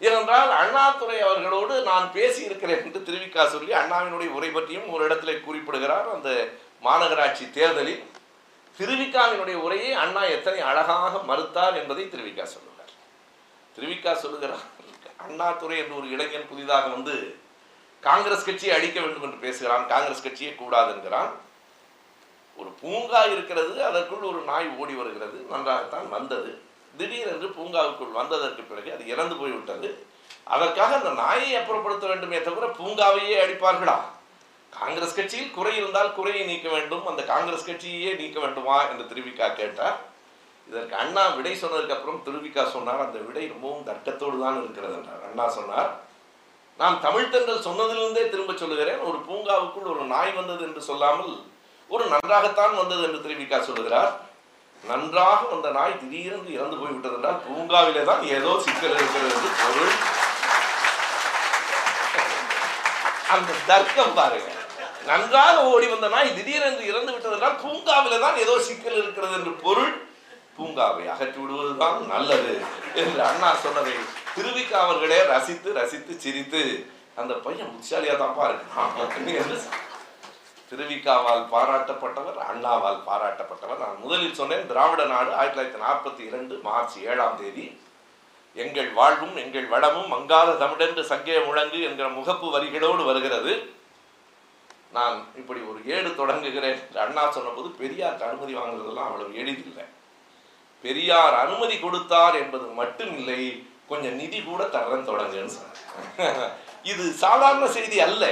ஏனென்றால் அண்ணாதுரை அவர்களோடு நான் பேசி இருக்கிறேன் என்று திருவிக்கா சொல்லி அண்ணாவினுடைய உரை பற்றியும் ஒரு இடத்துல குறிப்பிடுகிறார் அந்த மாநகராட்சி தேர்தலில். திருவிக்காவினுடைய உரையை அண்ணா எத்தனை அழகாக மறுத்தார் என்பதை திருவிக்கா சொல்லுகிறார். திருவிக்கா சொல்லுகிறார் அண்ணாதுரை என்று ஒரு இளைஞன் புதிதாக வந்து காங்கிரஸ் கட்சியை அழிக்க வேண்டும் என்று பேசுகிறான் காங்கிரஸ் கட்சியே கூடாது என்கிறான். ஒரு பூங்கா இருக்கிறது அதற்குள் ஒரு நாய் ஓடி வருகிறது நன்றாகத்தான் வந்தது. திடீரென்று பூங்காவுக்குள் வந்ததற்கு பிறகு அது இறந்து போய்விட்டது. அதற்காக அந்த நாயை அப்புறப்படுத்த வேண்டுமே தவிர பூங்காவையே அடிப்பார்களா? காங்கிரஸ் கட்சியில் குறை இருந்தால் குறையை நீக்க வேண்டும். அந்த காங்கிரஸ் கட்சியையே நீக்க வேண்டுமா என்று திருவிக்கா கேட்டார். இதற்கு அண்ணா விடை சொன்னதுக்கு அப்புறம் திருவிக்கா சொன்னார். அந்த விடை ரொம்பவும் தர்க்கத்தோடு தான் இருக்கிறது என்றார். அண்ணா சொன்னார் நான் தமிழ்தென்றால் சொன்னதிலிருந்தே திரும்ப சொல்லுகிறேன். ஒரு பூங்காவுக்குள் ஒரு நாய் வந்தது என்று சொல்லாமல் ஒரு நன்றாகத்தான் வந்தது என்று திருவிக்கா சொல்லுகிறார். நன்றாக வந்த நாய் திடீரென்று இறந்து போய்விட்டது என்றால் பூங்காவிலே தான் ஏதோ சிக்கல் இருக்கிறது என்று பொருள். அந்த தர்க்கம் பாருங்க. நன்றாக ஓடி வந்த நாய் திடீரென்று இறந்து விட்டது என்றால் பூங்காவிலே தான் ஏதோ சிக்கல் இருக்கிறது என்று பொருள். பூங்காவை அகற்றி விடுவதுதான் நல்லது என்று அண்ணா சொன்னதை திருவிக்க அவர்களே ரசித்து ரசித்து சிரித்து அந்த பையன் புத்திசாலியா தான்ப்பா இருக்கான் திருவிக்காவால் பாராட்டப்பட்டவர் அண்ணாவால் பாராட்டப்பட்டவர். நான் முதலில் சொன்னேன் திராவிட நாடு ஆயிரத்தி தொள்ளாயிரத்தி நாற்பத்தி இரண்டு மார்ச் ஏழாம் தேதி. எங்கள் வாழ்வும் எங்கள் வடமும் மங்காத தமிழென்று சங்கே முழங்கு என்கிற முகப்பு வரிகளோடு வருகிறது. நான் இப்படி ஒரு ஏடு தொடங்குகிறேன் என்று அண்ணா சொன்னபோது பெரியாருக்கு அனுமதி வாங்குறதெல்லாம் அவ்வளவு எளிதில்லை. பெரியார் அனுமதி கொடுத்தார் என்பது மட்டும் இல்லை கொஞ்சம் நிதி கூட தரன் தொடங்குன்னு சொன்னார் இது சாதாரண செய்தி அல்ல.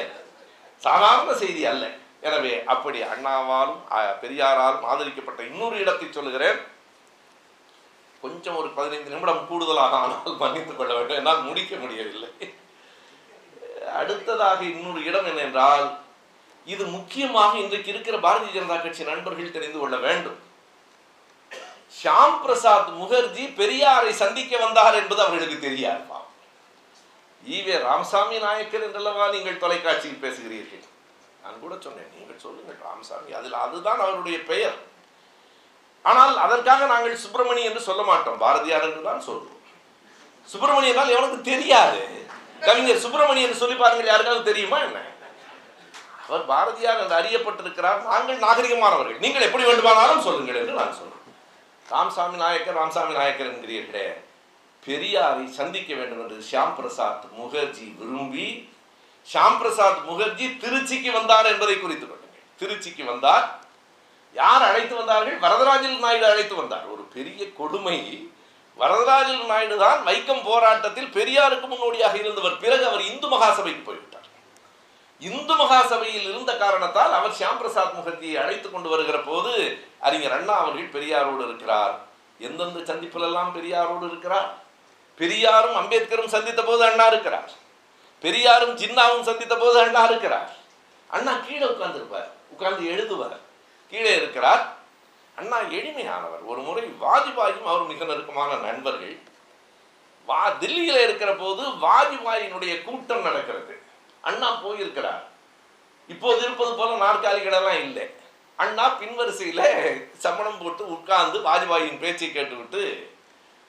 சாதாரண செய்தி அல்ல. எனவே அப்படி அண்ணாவாலும் பெரியாராலும் ஆதரிக்கப்பட்ட இன்னொரு இடத்தை சொல்லுகிறேன். கொஞ்சம் ஒரு பதினைந்து நிமிடம் கூடுதலாக ஆனால் மன்னித்துக் கொள்ள வேண்டும். என்னால் முடிக்க முடியவில்லை. அடுத்ததாக இன்னொரு இடம் என்னென்றால் இது முக்கியமாக இன்றைக்கு இருக்கிற பாரதிய ஜனதா கட்சி நண்பர்கள் தெரிந்து கொள்ள வேண்டும். ஷியாம் பிரசாத் முகர்ஜி பெரியாரை சந்திக்க வந்தார் என்பது அவர்களுக்கு தெரியாது ஈவே ராமசாமி நாயக்கர் என்றல்லவா நீங்கள் தொலைக்காட்சியில் பேசுகிறீர்கள்? நான் கூட சொன்னேன் நீங்கள் சொல்லுங்கள் ராமசாமி. அதில் அதுதான் அவருடைய பெயர். ஆனால் அதற்காக நாங்கள் சுப்பிரமணி என்று சொல்ல மாட்டோம். பாரதியார் என்று தான் சொல்லுவோம் சுப்பிரமணியன் என்றால் எவனுக்கு தெரியாது. கவிஞர் சுப்பிரமணியன் சொல்லி பாருங்கள் யாருக்காவது தெரியுமா என்ன? அவர் பாரதியார் என்று அறியப்பட்டிருக்கிறார். நாங்கள் நாகரிகமானவர்கள். நீங்கள் எப்படி வேண்டுமானாலும் சொல்லுங்கள் என்று நான் சொல்றேன் ராமசாமி நாயக்கர் ராமசாமி நாயக்கர் என்கிறீர்களே. பெரியாரை சந்திக்க வேண்டும் என்று ஷியாம் பிரசாத் முகர்ஜி விரும்பி ஷியாம் பிரசாத் முகர்ஜி திருச்சிக்கு வந்தார் என்பதை குறித்து கொள்ளுங்கள் திருச்சிக்கு வந்தார். யார் அழைத்து வந்தார்கள்? வரதராஜன் நாயுடு அழைத்து வந்தார். ஒரு பெரிய கொடுமை. வரதராஜன் நாயுடு தான் வைக்கம் போராட்டத்தில் பெரியாருக்கு முன்னோடியாக இருந்தவர். பிறகு அவர் இந்து மகாசபைக்கு போய்விட்டார். இந்து மகாசபையில் இருந்த காரணத்தால் அவர் ஷியாம் பிரசாத் முகர்ஜியை அழைத்து கொண்டு வருகிற போது அறிஞர் அண்ணா அவர்கள் பெரியாரோடு இருக்கிறார். எந்தெந்த சந்திப்பிலெல்லாம் பெரியாரோடு இருக்கிறார்? பெரியாரும் அம்பேத்கரும் சந்தித்த போது அண்ணா இருக்கிறார். பெரியாரும் ஜின்னாவும் சந்தித்த போது அண்ணா இருக்கிறார். அண்ணா கீழே உட்கார்ந்துருப்பார். உட்கார்ந்து எழுதுவார். கீழே இருக்கிறார். அண்ணா எளிமையானவர். ஒரு முறை வாஜ்பாயும் அவர் மிக நெருக்கமான நண்பர்கள். வா தில்லியில் இருக்கிற போது வாஜ்பாயினுடைய கூட்டம் நடக்கிறது. அண்ணா போயிருக்கிறார். இப்போது இருப்பது போல நாற்காலிகளெல்லாம் இல்லை. அண்ணா பின்வரிசையில் சம்மணம் போட்டு உட்கார்ந்து வாஜ்பாயின் பேச்சை கேட்டுவிட்டு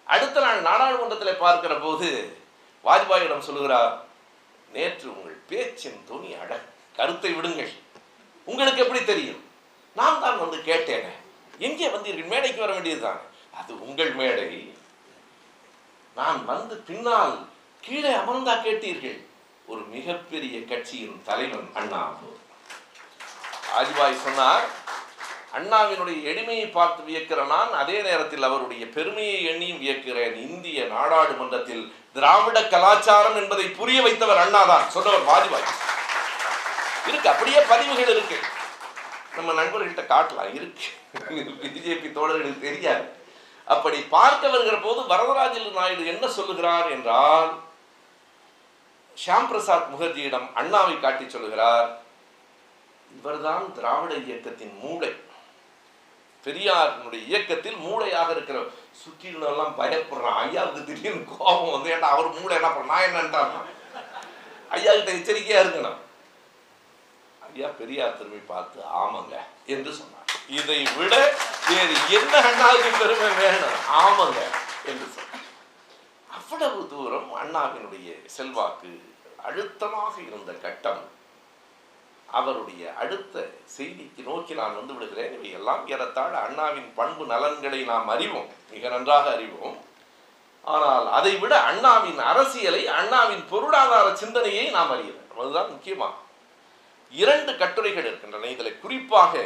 அடுத்த நாள் நாடாளுமன்றத்தில் பார்க்கிற போது வாஜ்பாயிடம் சொல்லுகிறார் நேற்று உங்கள் பேச்சின் துணி அட கருத்தை விடுங்கள். உங்களுக்கு எப்படி தெரியும்? நான் தான் வந்து கேட்டேனே. எங்கே வந்தீர்கள்? மேடைக்கு வர வேண்டியதுதான்? அது உங்கள் மேடை. நான் வந்து பின்னால் கீழே அமர்ந்தா கேட்டீர்கள். ஒரு மிகப்பெரிய கட்சியின் தலைவன் அண்ணா வாஜ்பாய் சொன்னார் அண்ணாவினுடைய எளிமையை பார்த்து வியக்கிற நான் அதே நேரத்தில் அவருடைய பெருமையை எண்ணியும் வியக்கிறேன். இந்திய நாடாளுமன்றத்தில் திராவிட கலாச்சாரம் என்பதை புரிய வைத்தவர் அண்ணா தான் சொன்னவர் வாஜ்பாய். இருக்கு அப்படியே பதிவுகள் இருக்கு. நம்ம நண்பர்கள்ட்ட காட்டலாம் இருக்கு. பிஜேபி தோழர்களுக்கு தெரியாது. அப்படி பார்க்க வருகிற போது வரதராஜல் நாயுடு என்ன சொல்லுகிறார் என்றால் ஷியாம் பிரசாத் முகர்ஜியிடம் அண்ணாவை காட்டி சொல்லுகிறார் இவர்தான் திராவிட இயக்கத்தின் மூளை. பெரியாருடைய இயக்கத்தில் மூளையாக இருக்கிற சுற்றிலாம் பயப்படுறான். ஐயாவுக்கு திடீர்னு கோபம் வந்து ஏன்டா அவர் மூளை என்ன பண்ண நான் என்னன்றான் ஐயா கிட்ட எச்சரிக்கையா இருக்கணும். ஐயா பெரியார் திரும்பி பார்த்து ஆமாங்க என்று சொன்னார். இதை விட வேறு என்ன அண்ணாவுக்கு பெருமை வேணும்? ஆமாங்க என்று சொன்னார். அவ்வளவு தூரம் அண்ணாவினுடைய செல்வாக்கு அழுத்தமாக இருந்த கட்டம் அவருடைய அடுத்த செய்திக்கு நோக்கி நான் வந்து விடுகிறேன். இவை எல்லாம் ஏறத்தாழ அண்ணாவின் பண்பு நலன்களை நாம் அறிவோம். மிக நன்றாக அறிவோம். ஆனால் அதை விட அண்ணாவின் அரசியலை அண்ணாவின் பொருளாதார சிந்தனையை நாம் அறிகிறோம் அதுதான் முக்கியமாக இரண்டு கட்டுரைகள் இருக்கின்றன. இதில் குறிப்பாக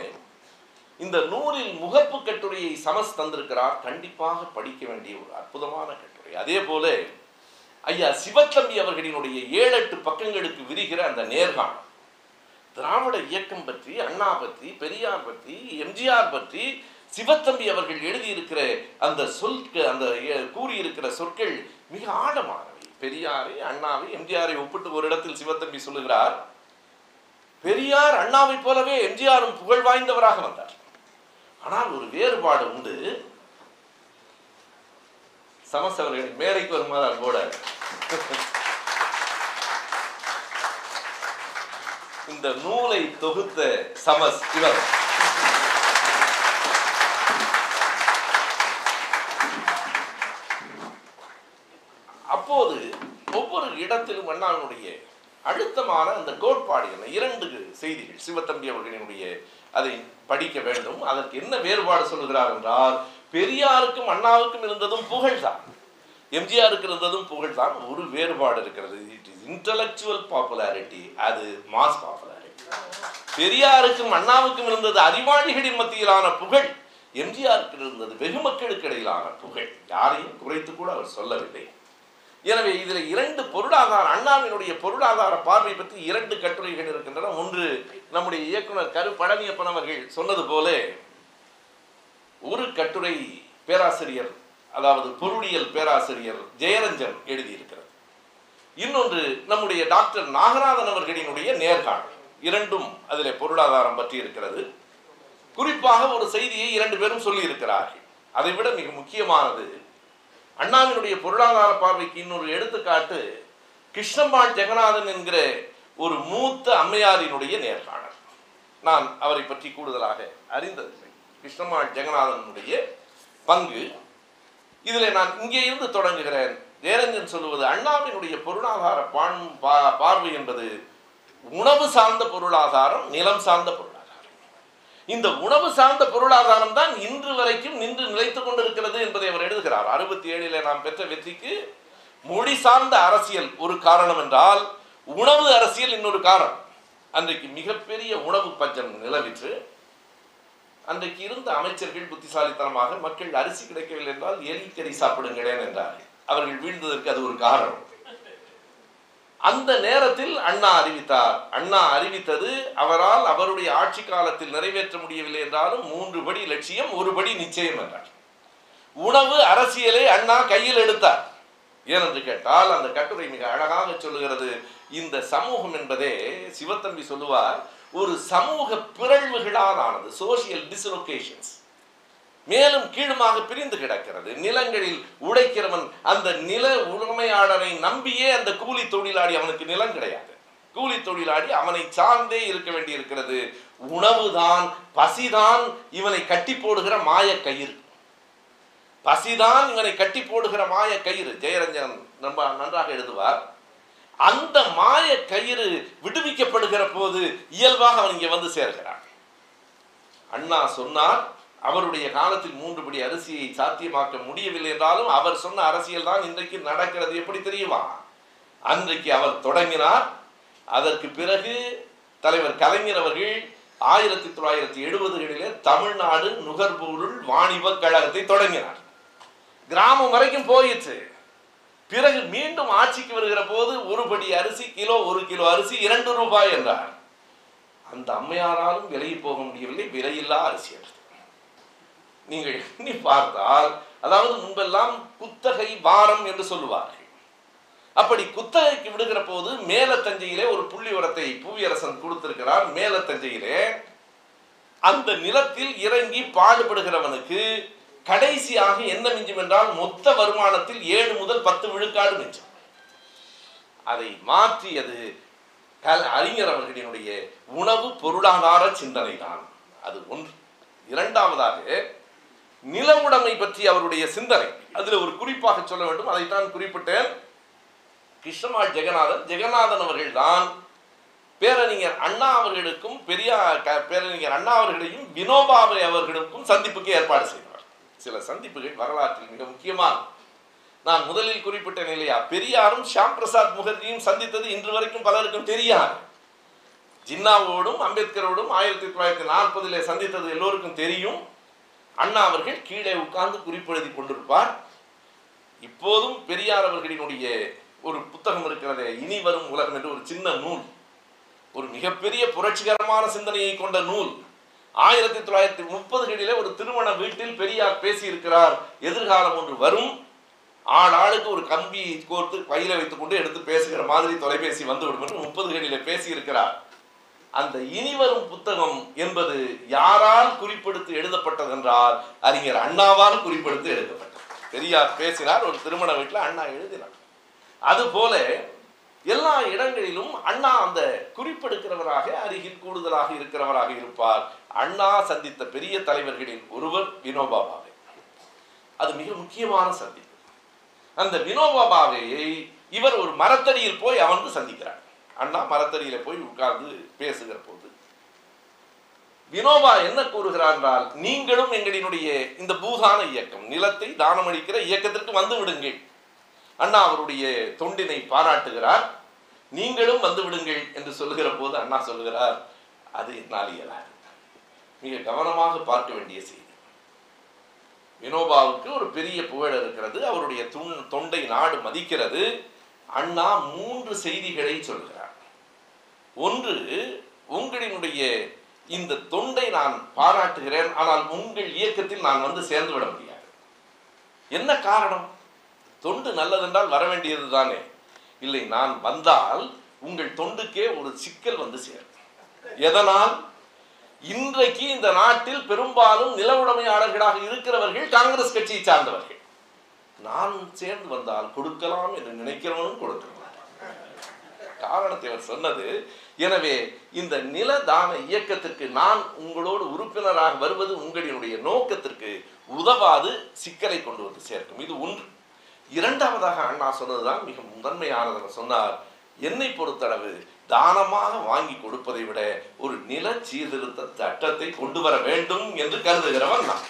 இந்த நூலில் முகப்பு கட்டுரையை சமஸ் தந்திருக்கிறார். கண்டிப்பாக படிக்க வேண்டிய ஒரு அற்புதமான கட்டுரை. அதே போல ஐயா சிவத்தம்பி அவர்களினுடைய ஏழு எட்டு பக்கங்களுக்கு விரிகிற அந்த நேர்காணல். திராவிட இயக்கம் பற்றி அண்ணா பற்றி பெரியார் பற்றி எம்ஜிஆர் பற்றி சிவத்தம்பி அவர்கள் எழுதியிருக்கிற அந்த சொல் அந்த கூறியிருக்கிற சொற்கள் மிக ஆழமானவை. பெரியாரை அண்ணாவை எம்ஜிஆரை ஒப்பிட்டு ஒரு இடத்தில் சிவத்தம்பி சொல்லுகிறார் பெரியார் அண்ணாவை போலவே எம்ஜிஆரும் புகழ் வாய்ந்தவராக வந்தார். ஆனால் ஒரு வேறுபாடு உண்டு. சமஸ் அவர்கள் மேடைக்கு வருமாறு இந்த நூலை தொகுத்த சமஸ் இவர். அப்போது ஒவ்வொரு இடத்திலும் அண்ணாவினுடைய அழுத்தமான அந்த கோட்பாடு என்ன? இரண்டு செய்திகள். சிவத்தம்பி அவர்களினுடைய அதை படிக்க வேண்டும். அதற்கு என்ன வேறுபாடு சொல்லுகிறார் என்றால் பெரியாருக்கும் அண்ணாவுக்கும் இருந்ததும் புகழ்தான். எம்ஜிஆருக்கு இருந்ததும் புகழ்தான். ஒரு வேறுபாடு இருக்கிறது. இட் இன்டலெக்சுவல் பாப்புலாரிட்டி அது மாஸ் பாப்புலாரிட்டி பெரியாருக்கும் அண்ணாவுக்கும் இருந்தது அறிவாளிகளின் மத்தியிலான புகழ். எம்ஜிஆருக்கு இருந்தது வெகுமக்களுக்கு இடையிலான புகழ். யாரையும் குறைத்து கூட அவர் சொல்லவில்லை. எனவே இதில் இரண்டு பொருளாதார அண்ணாவினுடைய பொருளாதார பார்வை பற்றி இரண்டு கட்டுரைகள் இருக்கின்றன. ஒன்று நம்முடைய இயக்குனர் கரு பழனியப்பன் அவர்கள் சொன்னது போல ஒரு கட்டுரை பேராசிரியர் அதாவது பொருளியல் பேராசிரியர் ஜெயரஞ்சன் எழுதியிருக்கிறார். இன்னொன்று நம்முடைய டாக்டர் நாகநாதன் அவர்களினுடைய நேர்காணல். இரண்டும் அதில் பொருளாதாரம் பற்றி இருக்கிறது. குறிப்பாக ஒரு செய்தியை இரண்டு பேரும் சொல்லி இருக்கிறார்கள் அதை விட மிக முக்கியமானது அண்ணாவினுடைய பொருளாதார பார்வைக்கு இன்னொரு எடுத்துக்காட்டு கிருஷ்ணம்பாள் ஜெகநாதன் என்கிற ஒரு மூத்த அம்மையாரினுடைய நேர்காணல். நான் அவரை பற்றி கூடுதலாக அறிந்ததில்லை. கிருஷ்ணம்மாள் ஜெகநாதனுடைய பங்கு. இதில் நான் இங்கே இருந்து தொடங்குகிறேன். நேரஞ்சன் சொல்லுவது அண்ணாவினுடைய பொருளாதார பான் பா- பார்வை என்பது உணவு சார்ந்த பொருளாதாரம் நிலம் சார்ந்த பொருளாதாரம். இந்த உணவு சார்ந்த பொருளாதாரம் தான் இன்று வரைக்கும் நின்று நிலைத்துக் கொண்டிருக்கிறது என்பதை அவர் எழுதுகிறார். அறுபத்தி ஏழில் நாம் பெற்ற வெற்றிக்கு மொழி சார்ந்த அரசியல் ஒரு காரணம் என்றால் உணவு அரசியல் இன்னொரு காரணம். அன்றைக்கு மிகப்பெரிய உணவு பஞ்சம் நிலவிற்று. அன்றைக்கு இருந்த அமைச்சர்கள் புத்திசாலித்தனமாக மக்கள் அரிசி கிடைக்கவில்லை என்றால் எலிக்கறி சாப்பிடுங்களேன் என்றார்கள். அவர்கள் வீழ்ந்ததற்கு அது ஒரு காரணம். அந்த நேரத்தில் அண்ணா அறிவித்தார். அண்ணா அறிவித்தது அவரால் அவருடைய ஆட்சி காலத்தில் நிறைவேற்ற முடியவில்லை என்றாலும் மூன்று படி லட்சியம் ஒரு படி நிச்சயம் என்றார். உணவு அரசியலை அண்ணா கையில் எடுத்தார். ஏனென்று கேட்டால் அந்த கட்டுரை மிக அழகாக சொல்லுகிறது. இந்த சமூகம் என்பதே சிவத்தம்பி சொல்லுவார் ஒரு சமூக பிறழ்வுகளால் ஆனது சோசியல் டிஸ்லொகேஷன்ஸ் மேலும் கீழுமாக பிரிந்து கிடக்கிறது. நிலங்களில் உடைக்கிறவன் அந்த நில உரிமையாளரை நம்பியே அந்த கூலி தொழிலாளி அவனுக்கு நிலம் கிடையாது. கூலி தொழிலாளி அவனை சார்ந்தே இருக்க வேண்டி இருக்கிறது உணவுதான் பசிதான் இவனை கட்டி போடுகிற மாய கயிறு. பசிதான் இவனை கட்டி போடுகிற மாய கயிறு. ஜெயரஞ்சன் ரொம்ப நன்றாக எழுதுவார். அந்த மாய கயிறு விடுவிக்கப்படுகிற போது இயல்பாக அவன் இங்கே வந்து சேர்கிறான். அண்ணா சொன்னார் அவருடைய காலத்தில் மூன்று படி அரிசியை சாத்தியமாக்க முடியவில்லை என்றாலும் அவர் சொன்ன அரசியல் தான் இன்றைக்கு நடக்கிறது. எப்படி தெரியுமா? அன்றைக்கு அவர் தொடங்கினார். அதற்கு பிறகு தலைவர் கலைஞர் அவர்கள் ஆயிரத்தி தொள்ளாயிரத்தி எழுபதுகளிலே தமிழ்நாடு நுகர்பொருள் வாணிப கழகத்தை தொடங்கினார். கிராமம் வரைக்கும் போயிற்று. பிறகு மீண்டும் ஆட்சிக்கு வருகிற போது ஒரு படி அரிசி கிலோ ஒரு கிலோ அரிசி இரண்டு ரூபாய் என்றார். அந்த அம்மையாராலும் விலகி போக முடியவில்லை. விலையில்லா அரிசி எடுத்து. நீங்கள் எண்ணி பார்த்தால் அதாவது முன்பெல்லாம் குத்தகை வாரம் என்று சொல்லுவார்கள். அப்படி குத்தகைக்கு விடுகிற போது மேலத்தஞ்சையிலே ஒரு புள்ளி உரத்தை புவியரசன் கொடுத்திருக்கிறார். மேலத்தஞ்சையிலே அந்த நிலத்தில் இறங்கி பாடுபடுகிறவனுக்கு கடைசியாக என்ன மிஞ்சும் என்றால் மொத்த வருமானத்தில் ஏழு முதல் பத்து விழுக்காடு மிஞ்சும். அதை மாற்றியது அறிஞர் அவர்களினுடைய உணவு பொருளாதார சிந்தனை தான் அது ஒன்று. இரண்டாவதாக நில உடைமை பற்றி அவருடைய சிந்தனை. அதில் ஒரு குறிப்பாக சொல்ல வேண்டும். அதைத்தான் குறிப்பிட்டேன். கிருஷ்ணமாள் ஜெகநாதன். ஜெகநாதன் அவர்கள்தான் பேரறிஞர் அண்ணா அவர்களுக்கும் பெரியார் பேரறிஞர் அண்ணா அவர்களையும் வினோபாவை அவர்களுக்கும் சந்திப்புக்கு ஏற்பாடு செய்தார் சில சந்திப்புகள் வரலாற்றில் மிக முக்கியமான. நான் முதலில் குறிப்பிட்டேன் இல்லையா? பெரியாரும் ஷியாம் பிரசாத் முகர்ஜியும் சந்தித்தது இன்று வரைக்கும் பலருக்கும் தெரியாது. ஜின்னாவோடும் அம்பேத்கரோடும் ஆயிரத்தி தொள்ளாயிரத்தி நாற்பதிலே சந்தித்தது எல்லோருக்கும் தெரியும். அண்ணா அவர்கள் கீழே உட்கார்ந்து குறிப்பெழுதி கொண்டிருப்பார். இப்போதும் பெரியார் அவர்களினுடைய ஒரு புத்தகம் இருக்கிறதே இனி வரும் உலகம் என்று ஒரு சின்ன நூல். ஒரு மிகப்பெரிய புரட்சிகரமான சிந்தனையை கொண்ட நூல். ஆயிரத்தி தொள்ளாயிரத்தி முப்பதுகளிலே ஒரு திருமண வீட்டில் பெரியார் பேசியிருக்கிறார். எதிர்காலம் ஒன்று வரும். ஆள் ஆளுக்கு ஒரு கம்பி கோர்த்து கையில வைத்துக்கொண்டு எடுத்து பேசுகிற மாதிரி தொலைபேசி வந்துவிடும் என்று முப்பதுகளிலே பேசியிருக்கிறார். அந்த இனிவரும் புத்தகம் என்பது யாரால் குறிப்பெடுத்து எழுதப்பட்டதென்றால் அறிஞர் அண்ணாவால் குறிப்பெடுத்து எழுதப்பட்டது. பெரியார் பேசினார் ஒரு திருமண வீட்டில் அண்ணா எழுதினார். அதுபோல எல்லா இடங்களிலும் அண்ணா அந்த குறிப்பெடுக்கிறவராக அருகில் கூடுதலாக இருக்கிறவராக இருப்பார். அண்ணா சந்தித்த பெரிய தலைவர்களில் ஒருவர் வினோபா பாவே அது மிக முக்கியமான சந்திப்பு. அந்த வினோபாபாவையை இவர் ஒரு மரத்தடியில் போய் அமர்ந்து சந்திக்கிறார். அண்ணா மரத்தடியில போய் உட்கார்ந்து பேசுகிற போது வினோபா என்ன கூறுகிறார் என்றால் நீங்களும் எங்களினுடைய இந்த பூதான இயக்கம் நிலத்தை தானமளிக்கிற இயக்கத்திற்கு வந்து விடுங்கள். அண்ணா அவருடைய தொண்டினை பாராட்டுகிறார். நீங்களும் வந்து விடுங்கள் என்று சொல்லுகிற போது அண்ணா சொல்லுகிறார் அது என்னால் இயலாது. மிக கவனமாக பார்க்க வேண்டிய செய்தி. வினோபாவுக்கு ஒரு பெரிய புகழ் இருக்கிறது. அவருடைய தொண்டை நாடு மதிக்கிறது. அண்ணா மூன்று செய்திகளை சொல்கிறார். ஒன்று உங்களினுடைய இந்த தொண்டை நான் பாராட்டுகிறேன் ஆனால் உங்கள் இயக்கத்தில் நான் வந்து சேர்ந்து விட முடியாது. என்ன காரணம்? தொண்டு நல்லதென்றால் வர வேண்டியது தானே. இல்லை நான் வந்தால் உங்கள் தொண்டுக்கே ஒரு சிக்கல் வந்து சேரும். எதனால்? இன்றைக்கு இந்த நாட்டில் பெரும்பாலும் நில உடைமையாளர்களாக இருக்கிறவர்கள் காங்கிரஸ் கட்சியை சார்ந்தவர்கள். நான் சேர்ந்து வந்தால் கொடுக்கலாம் என்று நினைக்கிறவனும் கொடுக்கலாம். காரணத்தை அவர் சொன்னது எனவே இந்த நில தான இயக்கத்திற்கு நான் உங்களோடு உறுப்பினராக வருவது உங்களினுடைய நோக்கத்திற்கு உதவாது சிக்கலை கொண்டு வந்து சேர்க்கும். இது ஒன்று. இரண்டாவதாக அண்ணா சொன்னதுதான் மிக முதன்மையானது சொன்னார். என்னை பொறுத்தளவு தானமாக வாங்கி கொடுப்பதை விட ஒரு நில சீர்திருத்த சட்டத்தை கொண்டு வர வேண்டும் என்று கருதுகிறவன் நான்.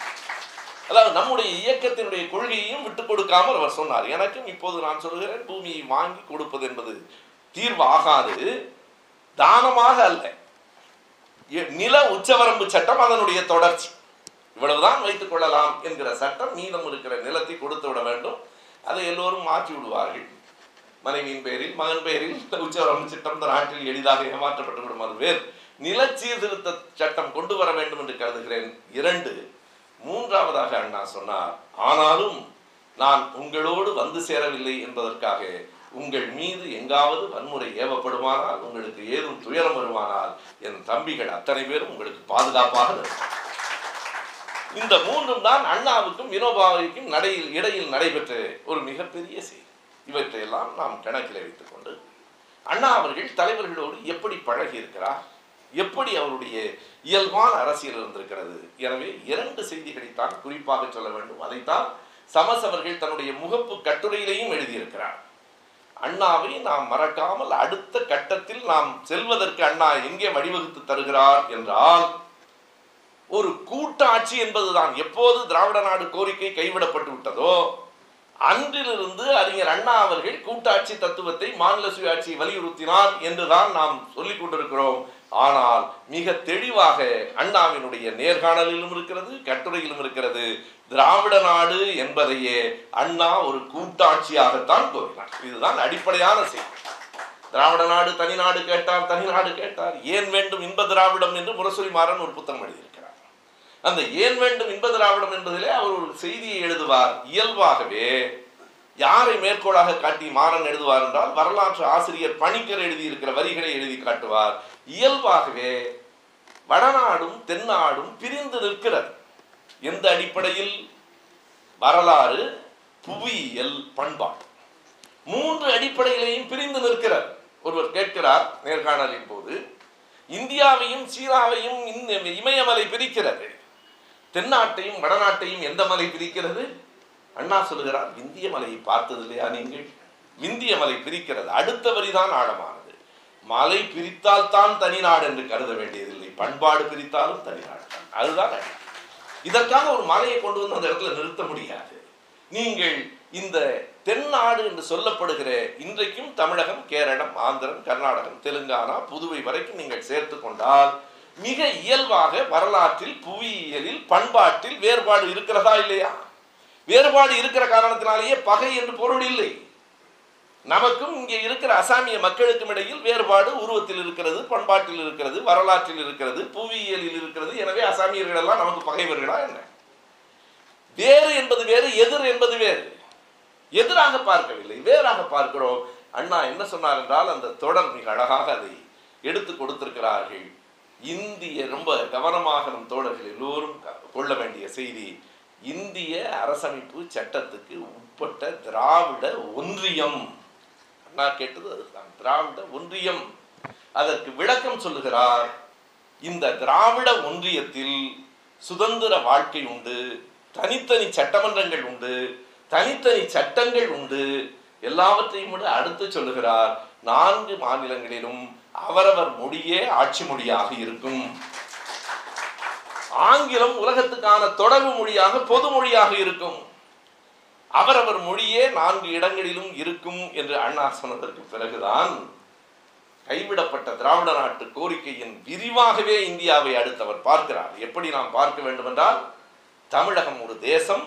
அதாவது நம்முடைய இயக்கத்தினுடைய கொள்கையையும் விட்டு கொடுக்காமல் அவர் சொன்னார். எனக்கும் இப்போது நான் சொல்கிறேன் பூமியை வாங்கி கொடுப்பது என்பது தீர்வு ஆகாது தானமாக அல்ல. நில உச்சவரம்பு சட்டம் அதனுடைய தொடர்ச்சி. இவ்வளவுதான் வைத்துக் கொள்ளலாம் என்கிற சட்டம் மீதம் இருக்கிற நிலத்தை கொடுத்து விட வேண்டும். அதை எல்லோரும் மாற்றி விடுவார்கள். மனைவியின் பெயரில் மகன் பெயரில் உச்சவரம்பு சட்டம் இந்த நாட்டில் எளிதாக ஏமாற்றப்பட்டு விடும். அது வேறு. நில சீர்திருத்த சட்டம் கொண்டு வர வேண்டும் என்று கருதுகிறேன். இரண்டு மூன்றாவதாக அண்ணா சொன்னார் ஆனாலும் நான் உங்களோடு வந்து சேரவில்லை என்பதற்காக உங்கள் மீது எங்காவது வன்முறை ஏவப்படுமானால் உங்களுக்கு ஏதும் துயரம் வருமானால் என் தம்பிகள் அத்தனை பேரும் உங்களுக்கு பாதுகாப்பாக இந்த மூன்றும் தான் அண்ணாவுக்கும் வினோபாவிற்கும் நடையில் இடையில் நடைபெற்ற ஒரு மிகப்பெரிய செய்தி. இவற்றையெல்லாம் நாம் கணக்கில் வைத்துக் கொண்டு அண்ணா அவர்கள் தலைவர்களோடு எப்படி பழகி இருக்கிறார் எப்படி அவருடைய இயல்பான அரசியல் இருந்திருக்கிறது? எனவே இரண்டு செய்திகளைத்தான் குறிப்பாக சொல்ல வேண்டும். அதைத்தான் சமஸ் அவர்கள் தன்னுடைய முகப்பு கட்டுரையிலையும் எழுதியிருக்கிறார். அண்ணாவை நாம் மறக்காமல் அடுத்த கட்டத்தில் நாம் செல்வதற்கு அண்ணா எங்கே வழிவகுத்து தருகிறார் என்றால் ஒரு கூட்டாட்சி என்பதுதான். எப்போது திராவிட நாடு கோரிக்கை கைவிடப்பட்டு விட்டதோ அன்றிலிருந்து அறிஞர் அண்ணா அவர்கள் கூட்டாட்சி தத்துவத்தை மாநில சுயாட்சியை வலியுறுத்தினார் என்றுதான் நாம் சொல்லிக் கொண்டிருக்கிறோம். ஆனால் மிக தெளிவாக அண்ணாவினுடைய நேர்காணலிலும் இருக்கிறது கட்டுரையிலும் இருக்கிறது. திராவிட நாடு என்பதையே அண்ணா ஒரு கூட்டாட்சியாகத்தான் கோரினார் இதுதான் அடிப்படையான செய்தி. திராவிட நாடு தனிநாடு கேட்டார் தனிநாடு கேட்டார். ஏன் வேண்டும் இன்ப திராவிடம் என்று முரசொலி மாறன் ஒரு புத்தகம் எழுதியிருக்கிறார். அந்த ஏன் வேண்டும் இன்ப திராவிடம் என்பதிலே அவர் ஒரு செய்தியை எழுதுவார். இயல்பாகவே யாரை மேற்கோளாக காட்டி மாறன் எழுதுவார் என்றால் வரலாற்று ஆசிரியர் பணிக்கர் எழுதியிருக்கிற வரிகளை எழுதி காட்டுவார். இயல்பாகவே வடநாடும் தென்னாடும் பிரிந்து நிற்கிறது. எந்த அடிப்படையில்? வரலாறு புவியியல் பண்பாடு. மூன்று அடிப்படையிலையும் பிரிந்து நிற்கிறார் ஒருவர் கேட்கிறார் நேர்காணலின் போது இந்தியாவையும் சீனாவையும் இந்த இமயமலை பிரிக்கிறது. தென்னாட்டையும் வடநாட்டையும் எந்த மலை பிரிக்கிறது? அண்ணா சொல்லுகிறார் விந்திய மலையை பார்த்தது இல்லையா நீங்கள்? விந்திய மலை பிரிக்கிறது. அடுத்த வரிதான் ஆழமான. மலை பிரித்தால் தான் தனிநாடு என்று கருத வேண்டியதில்லை. பண்பாடு பிரித்தாலும் தனிநாடு தான் அதுதான் இதற்காக ஒரு மலையை கொண்டு வந்து அந்த இடத்துல நிறுத்த முடியாது. நீங்கள் இந்த தென்னாடு என்று சொல்லப்படுகிற இன்றைக்கும் தமிழகம் கேரளம் ஆந்திரம் கர்நாடகம் தெலுங்கானா புதுவை வரைக்கும் நீங்கள் சேர்த்து கொண்டால் மிக இயல்பாக வரலாற்றில் புவியியலில் பண்பாட்டில் வேறுபாடு இருக்கிறதா இல்லையா? வேறுபாடு இருக்கிற காரணத்தினாலேயே பகை என்று பொருள் இல்லை. நமக்கும் இங்கே இருக்கிற அசாமிய மக்களுக்கும் இடையில் வேறுபாடு உருவத்தில் இருக்கிறது பண்பாட்டில் இருக்கிறது வரலாற்றில் இருக்கிறது புவியியலில் இருக்கிறது. எனவே அசாமியர்கள் எல்லாம் நமக்கு பகைவர்களா என்ன? வேறு என்பது வேறு எதிர் என்பது வேறு. எதிராக பார்க்கவில்லை வேறாக பார்க்கிறோம். அண்ணா என்ன சொன்னார் என்றால் அந்த தொடர் மிக அழகாக அதை எடுத்து கொடுத்திருக்கிறார்கள். இந்திய ரொம்ப கவனமாக நம் தோழர்கள் எல்லோரும் கொள்ள வேண்டிய செய்தி இந்திய அரசமைப்பு சட்டத்துக்கு உட்பட்ட திராவிட ஒன்றியம். அண்ணா கேட்டது அதுதான். திராவிட ஒன்றியம். அதற்கு விளக்கம் சொல்லுகிறார் இந்த திராவிட ஒன்றியத்தில் சுதந்திர வாழ்க்கை உண்டு தனித்தனி சட்டமன்றங்கள் உண்டு தனித்தனி சட்டங்கள் உண்டு. எல்லாவற்றையும் விட அடுத்து சொல்லுகிறார் நான்கு மாநிலங்களிலும் அவரவர் மொழியே ஆட்சி மொழியாக இருக்கும். ஆங்கிலம் உலகத்துக்கான தொடர்பு மொழியாக பொது மொழியாக இருக்கும். அவரவர் மொழியே நான்கு இடங்களிலும் இருக்கும் என்று அண்ணா சொன்னதற்கு பிறகுதான் கைவிடப்பட்ட திராவிட நாட்டு கோரிக்கையின் விரிவாகவே இந்தியாவை அடுத்தவர் பார்க்கிறார். எப்படி நாம் பார்க்க வேண்டும் என்றால் தமிழகம் ஒரு தேசம்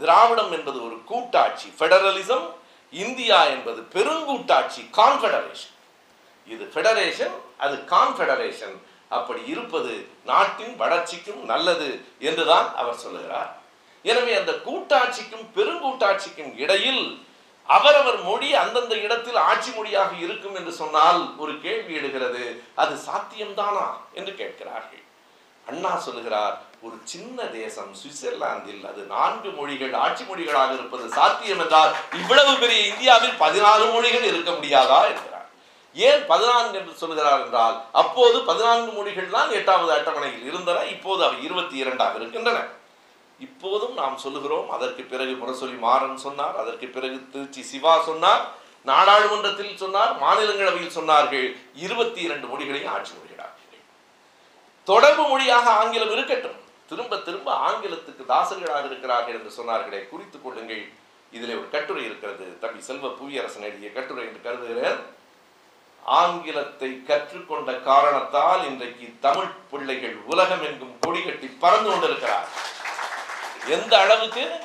திராவிடம் என்பது ஒரு கூட்டாட்சி ஃபெடரலிசம் இந்தியா என்பது பெருங்கூட்டாட்சி கான்ஃபெடரேஷன் இது ஃபெடரேஷன் அது கான்ஃபெடரேஷன் அப்படி இருப்பது நாட்டின் வளர்ச்சிக்கும் நல்லது என்றுதான் அவர் சொல்லுகிறார். எனவே அந்த கூட்டாட்சிக்கும் பெருங்கூட்டாட்சிக்கும் இடையில் அவரவர் மொழி அந்தந்த இடத்தில் ஆட்சி மொழியாக இருக்கும் என்று சொன்னால் ஒரு கேள்வி எழுகிறது. அது சாத்தியம்தானா என்று கேட்கிறார்கள். அண்ணா சொல்லுகிறார் ஒரு சின்ன தேசம் சுவிட்சர்லாந்தில் அது நான்கு மொழிகள் ஆட்சி மொழிகளாக இருப்பது சாத்தியம் என்றால் இவ்வளவு பெரிய இந்தியாவில் பதினாறு மொழிகள் இருக்க முடியாதா? என்கிறார். ஏன் பதினான்கு என்று சொல்கிறார் என்றால் அப்போது பதினான்கு மொழிகள் தான் எட்டாவது அட்டவணையில் இருந்தன இப்போது அவை இருபத்தி இரண்டாக இருக்கின்றன. இப்போதும் நாம் சொல்லுகிறோம் அதற்கு பிறகு முரசொலி மாறன் சொன்னார் அதற்கு பிறகு திருச்சி சிவா சொன்னார் நாடாளுமன்றத்தில் சொன்னார் மாநிலங்களவையில் சொன்னார்கள். இருபத்தி இரண்டு மொழிகளையும் ஆட்சி மொழிகளாக தொடர்பு மொழியாக ஆங்கிலம் இருக்கட்டும். திரும்ப திரும்ப ஆங்கிலத்துக்கு தாசர்களாக இருக்கிறார்கள் என்று சொன்னார்களே குறித்துக் கொள்ளுங்கள். இதில் ஒரு கட்டுரை இருக்கிறது. தம்பி செல்வ புவியரசன் எழுதிய கட்டுரை என்று கருதுகிறேன். ஆங்கிலத்தை கற்றுக்கொண்ட காரணத்தால் இன்றைக்கு தமிழ் பிள்ளைகள் உலகம் எங்கும் கொடி கட்டி பறந்து கொண்டிருக்கிறார் எந்த அளவுக்கு?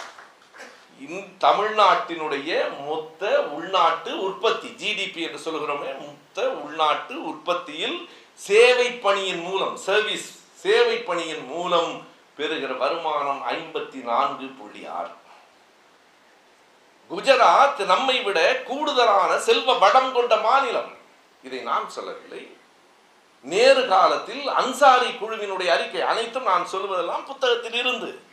இந் தமிழ்நாட்டினுடைய மொத்த உள்நாட்டு உற்பத்தி ஜிடிபி என்று சொல்கிறோமே மொத்த உள்நாட்டு உற்பத்தியில் சேவை பணியின் மூலம் சர்வீஸ் சேவை பணியின் மூலம் பெறுகிற வருமானம் ஐம்பத்தி நான்கு புள்ளி ஆறு. குஜராத் நம்மை விட கூடுதலான செல்வ வடம் கொண்ட மாநிலம். இதை நான் சொல்லவில்லை. நேரு காலத்தில் அன்சாரி குழுவினுடைய அறிக்கை அனைத்தும் நான் சொல்வதெல்லாம் புத்தகத்தில் இருந்து.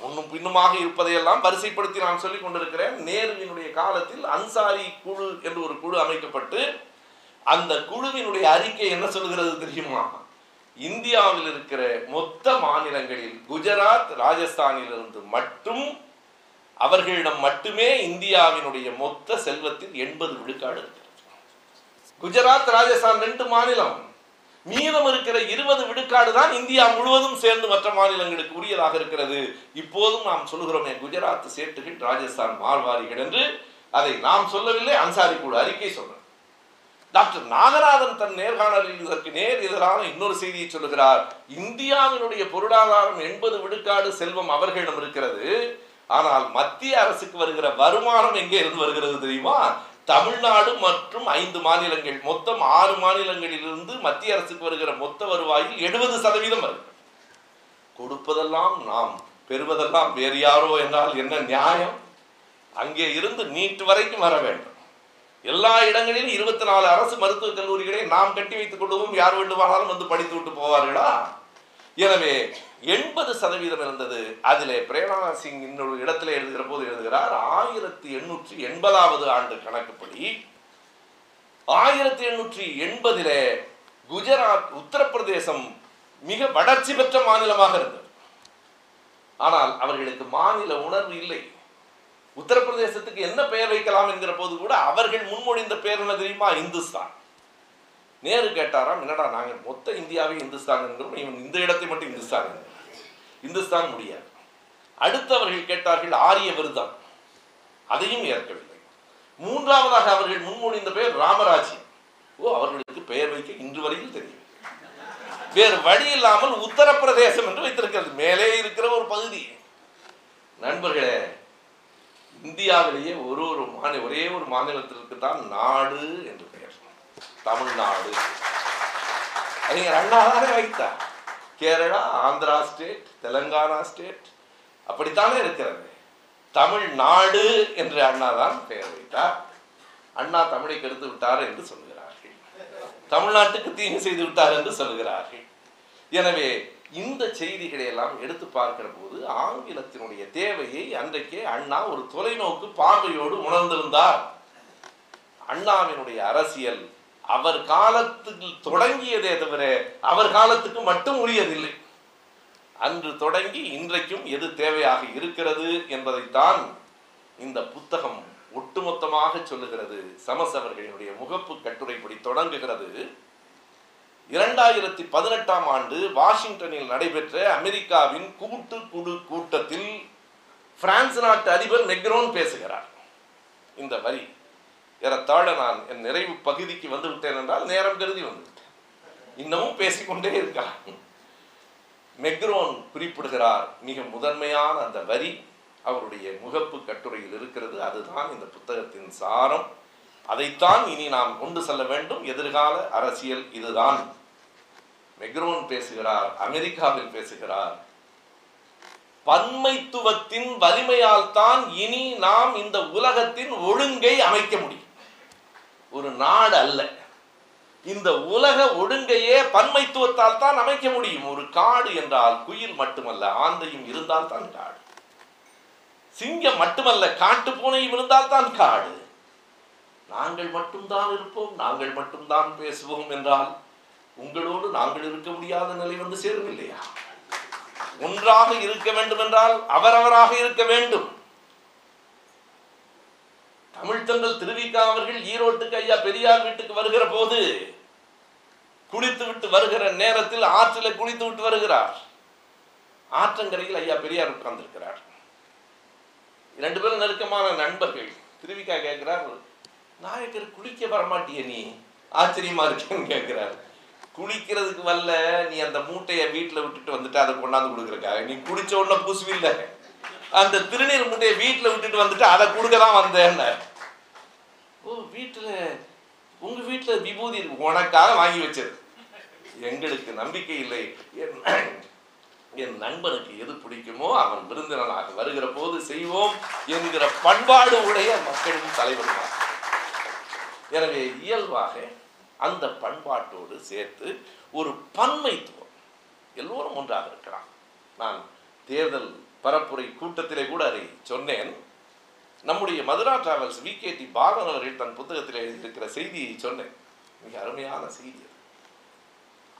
முன்னும் பின்னுமாக இருப்பதையெல்லாம் வரிசைப்படுத்தி நான் சொல்லிக் கொண்டிருக்கிறேன். நேருவினுடைய காலத்தில் அன்சாரி குழு என்று ஒரு குழு அமைக்கப்பட்டு அந்த குழுவினுடைய அறிக்கை என்ன சொல்கிறது தெரியுமா? இந்தியாவில் இருக்கிற மொத்த மாநிலங்களில் குஜராத் ராஜஸ்தானிலிருந்து மட்டும் அவர்களிடம் மட்டுமே இந்தியாவினுடைய மொத்த செல்வத்தில் எண்பது விழுக்காடு இருக்கிறது. குஜராத் ராஜஸ்தான் ரெண்டு மாநிலம். மீதம் இருக்கிற இருபது விடுக்காடு தான் இந்தியா முழுவதும் சேர்ந்து மற்ற மாநிலங்களுக்கு உரியதாக இருக்கிறது. இப்போதும் நாம் சொல்லுகிறோமே குஜராத் சேட்டுகள் ராஜஸ்தான் மார்வாரிகள் என்று அதை நாம் சொல்லவில்லை அன்சாரி குழு அறிக்கை சொல்ற டாக்டர் நாகராஜன் தன் நேர்காணலில் இதற்கு நேர் எதிரான இன்னொரு செய்தியை சொல்லுகிறார். இந்தியாவினுடைய பொருளாதாரம் எண்பது விழுக்காடு செல்வம் அவர்களிடம் இருக்கிறது. ஆனால் மத்திய அரசுக்கு வருகிற வருமானம் எங்கே இருந்து வருகிறது தெரியுமா? தமிழ்நாடு மற்றும் ஐந்து மாநிலங்கள். மொத்தம் ஆறு மாநிலங்களிலிருந்து மத்திய அரசுக்கு வருகிற மொத்த வருவாயில் எழுபது சதவீதம் வருகிறது கொடுப்பதெல்லாம் நாம் பெறுவதெல்லாம் வேறு யாரோ என்றால் என்ன நியாயம்? அங்கே இருந்து நீட்டு வரைக்கும் வர வேண்டும். எல்லா இடங்களிலும் இருபத்தி நாலு அரசு மருத்துவக் கல்லூரிகளை நாம் கட்டி வைத்துக் கொள்வோம். யார் வேண்டுமானாலும் வந்து படித்து விட்டு போவார்களா? எனவே எண்பது சதவீதம் இருந்தது. அதிலே பிரேரணா சிங் இன்னொரு இடத்துல எழுதுகிற போது எழுதுகிறார் ஆயிரத்தி எண்ணூற்றி எண்பதாவது ஆண்டு கணக்குப்படி ஆயிரத்தி எண்ணூற்றி எண்பதிலே குஜராத் உத்தரப்பிரதேசம் மிக வளர்ச்சி பெற்ற மாநிலமாக இருந்தது. ஆனால் அவர்களுக்கு மாநில உணர்வு இல்லை. உத்தரப்பிரதேசத்துக்கு என்ன பெயர் வைக்கலாம் என்கிற போது கூட அவர்கள் முன்மொழிந்த பெயர் என்ன தெரியுமா? இந்துஸ்தான். நேரு கேட்டாராம் என்னடா நாங்கள் மொத்த இந்தியாவே இந்துஸ்தான் என்கிறோம். இவன் இந்த இடத்தை மட்டும் இந்துஸ்தான் இந்துஸ்தான் முடியாது. அடுத்தவர்கள் கேட்டார்கள் ஆரிய விருதம். அதையும் ஏற்கவில்லை. மூன்றாவதாக அவர்கள் முன்மொழிந்த பெயர் ராமராஜ்யம். ஓ அவர்களுக்கு பெயர் வைக்க இன்று வரையில் தெரியும். வேறு வழி இல்லாமல் உத்தரப்பிரதேசம் என்று வைத்திருக்கிறது. மேலே இருக்கிற ஒரு பகுதி. நண்பர்களே இந்தியாவிலேயே ஒரு ஒரு மாநில ஒரே ஒரு மாநிலத்திற்கு தான் நாடு என்று பெயர். தமிழ்நாடு. அறிஞர் அண்ணா தானே வைத்தார். Kerala Andhra state Telangana state. அப்படித்தானே இருக்கிறது? தமிழ்நாடு என்று அண்ணா தான் பெயர் வைத்தார். அண்ணா தமிழை கெடுத்து விட்டார் என்று சொல்கிறார்கள். தமிழ்நாட்டுக்கு தீங்கு செய்து விட்டார் என்று சொல்கிறார்கள். எனவே இந்த செய்திகளை எல்லாம் எடுத்து பார்க்கிற போது ஆங்கிலத்தினுடைய தேவையை அன்றைக்கே அண்ணா ஒரு தொலைநோக்கு பார்வையோடு உணர்ந்திருந்தார். அண்ணாவினுடைய அரசியல் அவர் காலத்தில் தொடங்கியதே தவிர அவர் காலத்துக்கு மட்டும் உரியதில்லை. அன்று தொடங்கி இன்றைக்கும் எது தேவையாக இருக்கிறது என்பதைத்தான் இந்த புத்தகம் ஒட்டுமொத்தமாக சொல்லுகிறது. சமஸ் அவர்களினுடைய முகப்பு கட்டுரைப்படி தொடங்குகிறது. இரண்டாயிரத்தி பதினெட்டாம் ஆண்டு வாஷிங்டனில் நடைபெற்ற அமெரிக்காவின் கூட்டு குழு கூட்டத்தில் பிரான்ஸ் நாட்டு அதிபர் மெக்ரோன் பேசுகிறார். இந்த வரி ஏறத்தாழ நான் என் நிறைவு பகுதிக்கு வந்து விட்டேன் என்றால் நேரம் கருதி வந்துவிட்டேன் இன்னமும் பேசிக்கொண்டே இருக்கார் மெக்ரோன் குறிப்பிடுகிறார் மிக முதன்மையான அந்த வரி அவருடைய முகப்பு கட்டுரையில் இருக்கிறது அதுதான் இந்த புத்தகத்தின் சாரம். அதைத்தான் இனி நாம் கொண்டு செல்ல வேண்டும் எதிர்கால அரசியல் இதுதான். மெக்ரோன் பேசுகிறார் அமெரிக்காவில் பேசுகிறார் பன்மைத்துவத்தின் வலிமையால் தான் இனி நாம் இந்த உலகத்தின் ஒழுங்கை அமைக்க முடியும். ஒரு நாடு அல்ல. இந்த உலக ஒழுங்கையே பன்மைத்துவத்தால் தான் அமைக்க முடியும். ஒரு காடு என்றால் குயில் மட்டுமல்ல ஆந்தையும் இருந்தால் தான் காடு. சிங்கம் மட்டுமல்ல காட்டு பூனையும் இருந்தால் தான் காடு. நாங்கள் மட்டும்தான் இருப்போம் நாங்கள் மட்டும்தான் பேசுவோம் என்றால் உங்களோடு நாங்கள் இருக்க முடியாத நிலை வந்து சேரும் இல்லையா ஒன்றாக இருக்க வேண்டும் என்றால் அவரவராக இருக்க வேண்டும். தமிழ்த்தங்கள் திருவிக்கா அவர்கள் ஈரோட்டுக்கு ஐயா பெரியார் வீட்டுக்கு வருகிற போது குளித்து விட்டு வருகிற நேரத்தில் ஆற்றில குளித்து விட்டு வருகிறார். ஆற்றங்கரையில் ஐயா பெரியார் உட்கார்ந்திருக்கிறார். இரண்டு பேரும் நெருக்கமான நண்பர்கள். திருவிக்கா கேட்கிறார் நாயக்கர் குளிக்க வரமாட்டிய நீ? ஆச்சரியமா இருக்கேன்னு கேட்கிறார். குளிக்கிறதுக்கு வரல நீ அந்த மூட்டையை வீட்டில் விட்டுட்டு வந்துட்டு அதை கொண்டாந்து கொடுக்குறக்காக நீ குளிச்ச உடனே பூசுவில்லை. அந்த திருநீர் முட்டையை வீட்டில் விட்டுட்டு வந்துட்டு அதை கொடுக்க தான் வந்தேன்னார் ஓ வீட்டில் உங்கள் வீட்டில் விபூதி உனக்காக வாங்கி வச்சது. எங்களுக்கு நம்பிக்கை இல்லை. என் என் நண்பனுக்கு எது பிடிக்குமோ அவன் விருந்தினனாக வருகிற போது செய்வோம் என்கிற பண்பாடு உடைய மக்களும் தலைவருமாக எனவே இயல்பாக அந்த பண்பாட்டோடு சேர்த்து ஒரு பன்மைத்துவம் எல்லோரும் ஒன்றாக இருக்கிறான். நான் தேர்தல் பரப்புரை கூட்டத்திலே கூட அதை சொன்னேன். நம்முடைய Madura travels V K T Balan அவர்கள் தன் புத்தகத்தில் எழுதியிருக்கிற செய்தியை சொன்னேன். மிக அருமையான செய்தி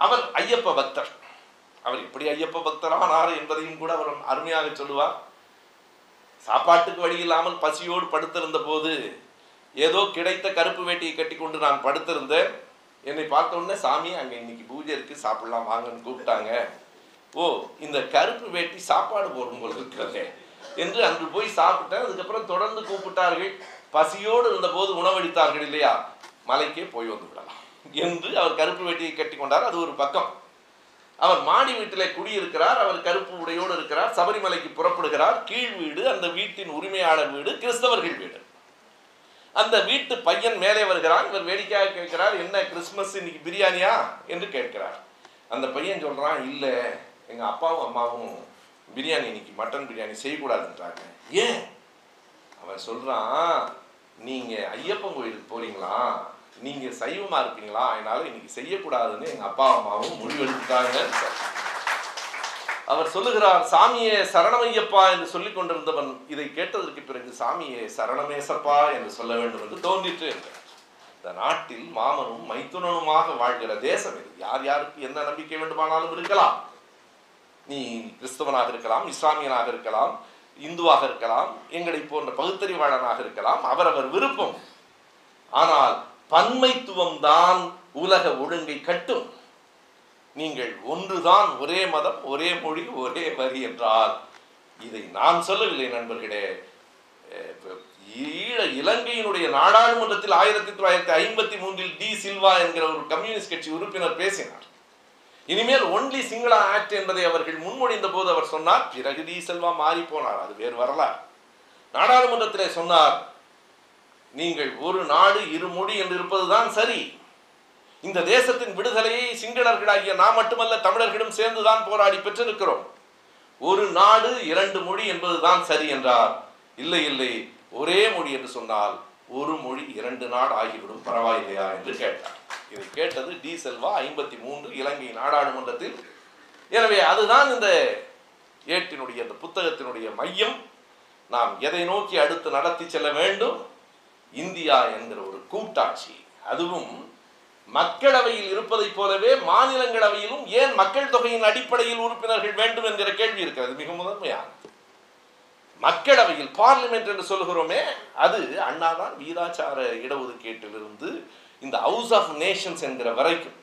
அவர் ஐயப்ப பக்தர். அவர் எப்படி ஐயப்ப பக்தரானார் என்பதையும் கூட அவர் அருமையாக சொல்லுவார். சாப்பாட்டுக்கு வழி இல்லாமல் பசியோடு படுத்திருந்த போது ஏதோ கிடைத்த கருப்பு வேட்டியை கட்டி கொண்டு நான் படுத்திருந்தேன். என்னை பார்த்த உடனே சாமி அங்கே இன்னைக்கு பூஜை இருக்கு சாப்பிடலாம் வாங்கன்னு கூப்பிட்டாங்க. ஓ இந்த கருப்பு வேட்டி சாப்பாடு போடும் போல இருக்கிறதே என்று அன்று போய் சாப்பிட்டேன் அதுக்கப்புறம் தொடர்ந்து கூப்பிட்டார்கள். பசியோடு இருந்தபோது உணவளித்தார்கள் இல்லையா? மலைக்கே போய் வந்து விடலாம் என்று அவர் கருப்பு வேட்டியை கட்டி கொண்டார். அது ஒரு பக்கம். அவர் மாடி வீட்டிலே குடியிருக்கிறார். அவர் கருப்பு உடையோடு இருக்கிறார். சபரிமலைக்கு புறப்படுகிறார். கீழ் வீடு அந்த வீட்டின் உரிமையாளர் வீடு கிறிஸ்தவர்கள் வீடு. அந்த வீட்டு பையன் மேலே வருகிறான். இவர் வேடிக்கையாக கேட்கிறார் என்ன கிறிஸ்மஸ் இன்னைக்கு பிரியாணியா? என்று கேட்கிறார். அந்த பையன் சொல்றான் இல்லை எங்கள் அப்பாவும் அம்மாவும் பிரியாணி இன்னைக்கு மட்டன் பிரியாணி செய்யக்கூடாதுன்றாங்க. ஏன்? அவன் சொல்கிறான் நீங்கள் ஐயப்பன் கோயிலுக்கு போகிறீங்களா நீங்கள் சைவமாக இருப்பீங்களா அதனால இன்னைக்கு செய்யக்கூடாதுன்னு எங்கள் அப்பா அம்மாவும் முடிவெடுத்துட்டாங்க. அவர் சொல்லுகிறார் சாமியே சரணமையப்பா என்று சொல்லிக் கொண்டிருந்தவன் இதை கேட்டதற்கு பிறகு சாமியே சரணமேசப்பா என்று சொல்ல வேண்டும் என்று தோன்றிற்று என்றார். இந்த நாட்டில் மாமனும் மைத்துனனுமாக வாழ்கிற தேசம் இது. யார் யாருக்கு என்ன நம்பிக்கை வேண்டுமானாலும் இருக்கலாம். நீ கிறிஸ்தவனாக இருக்கலாம் இஸ்லாமியனாக இருக்கலாம் இந்துவாக இருக்கலாம் எங்களை போன்ற பகுத்தறிவாளனாக இருக்கலாம் அவரவர் விருப்பம். ஆனால் பன்மைத்துவம் தான் உலக ஒழுங்கை கட்டும். நீங்கள் ஒன்றுதான் ஒரே மதம் ஒரே மொழி ஒரே வரி என்றால் இதை நான் சொல்லவில்லை நண்பர்களே. ஈழ இலங்கையினுடைய நாடாளுமன்றத்தில் ஆயிரத்தி தொள்ளாயிரத்தி ஐம்பத்தி மூன்றில் டி சில்வா என்கிற ஒரு கம்யூனிஸ்ட் கட்சி உறுப்பினர் பேசினார். இனிமேல் ஒன்லி சிங்களா ஆக்ட் என்பதை அவர்கள் முன்மொழிந்த போது அவர் சொன்னார் பிறகு டி செல்வா மாறி போனார். அது வேறு வரலாறு. நாடாளுமன்றத்திலே சொன்னார் நீங்கள் ஒரு நாடு இரு மொழி என்று இருப்பதுதான் சரி. இந்த தேசத்தின் விடுதலையை சிங்களர்களாகிய நாம் மட்டுமல்ல தமிழர்களும் சேர்ந்துதான் போராடி பெற்றிருக்கிறோம். ஒரு நாடு இரண்டு மொழி என்பதுதான் சரி என்றார். இல்லை இல்லை ஒரே மொழி என்று சொன்னால் ஒரு மொழி இரண்டு நாடு ஆகிவிடும் பரவாயில்லையா என்று கேட்டார். இதை கேட்டது டி செல்வா ஐம்பத்தி மூன்று இலங்கை நாடாளுமன்றத்தில். எனவே அதுதான் இந்த ஏட்டினுடைய இந்த புத்தகத்தினுடைய மையம். நாம் எதை நோக்கி அடுத்து நடத்தி செல்ல வேண்டும்? இந்தியா என்கிற ஒரு கூட்டாட்சி. அதுவும் மக்களவையில் இருப்பதைப் போலவே மாநிலங்களவையிலும் ஏன் மக்கள் தொகையின் அடிப்படையில் உறுப்பினர்கள் வேண்டும் என்கிற கேள்வி இருக்கிறது? மிக முதன்மையானது. மக்களவையில் பார்லிமெண்ட் என்று சொல்லுகிறோமே அது அண்ணாதான் வீராச்சார இடஒதுக்கீட்டிலிருந்து இந்த ஹவுஸ் ஆஃப் நேஷன்ஸ் என்கிற வரைக்கும்.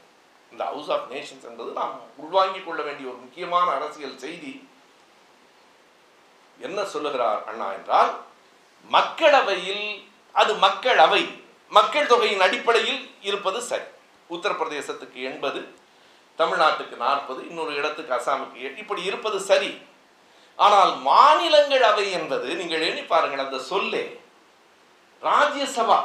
இந்த ஹவுஸ் ஆஃப் நேஷன்ஸ் என்பது நாம் உள்வாங்கிக் கொள்ள வேண்டிய ஒரு முக்கியமான அரசியல் செய்தி. என்ன சொல்லுகிறார் அண்ணா என்றால் மக்களவையில் அது மக்களவை. மக்கள் தொகையின் அடிப்படையில் இருப்பது சரி. உத்தரப்பிரதேசத்துக்கு எண்பது தமிழ்நாட்டுக்கு நாற்பது இன்னொரு இடத்துக்கு அசாமுக்கு இப்படி இருப்பது சரி. ஆனால் மாநிலங்களவை என்பது நீங்கள் எண்ணி பாருங்கள் அந்த சொல்லே. ராஜ்யசபா.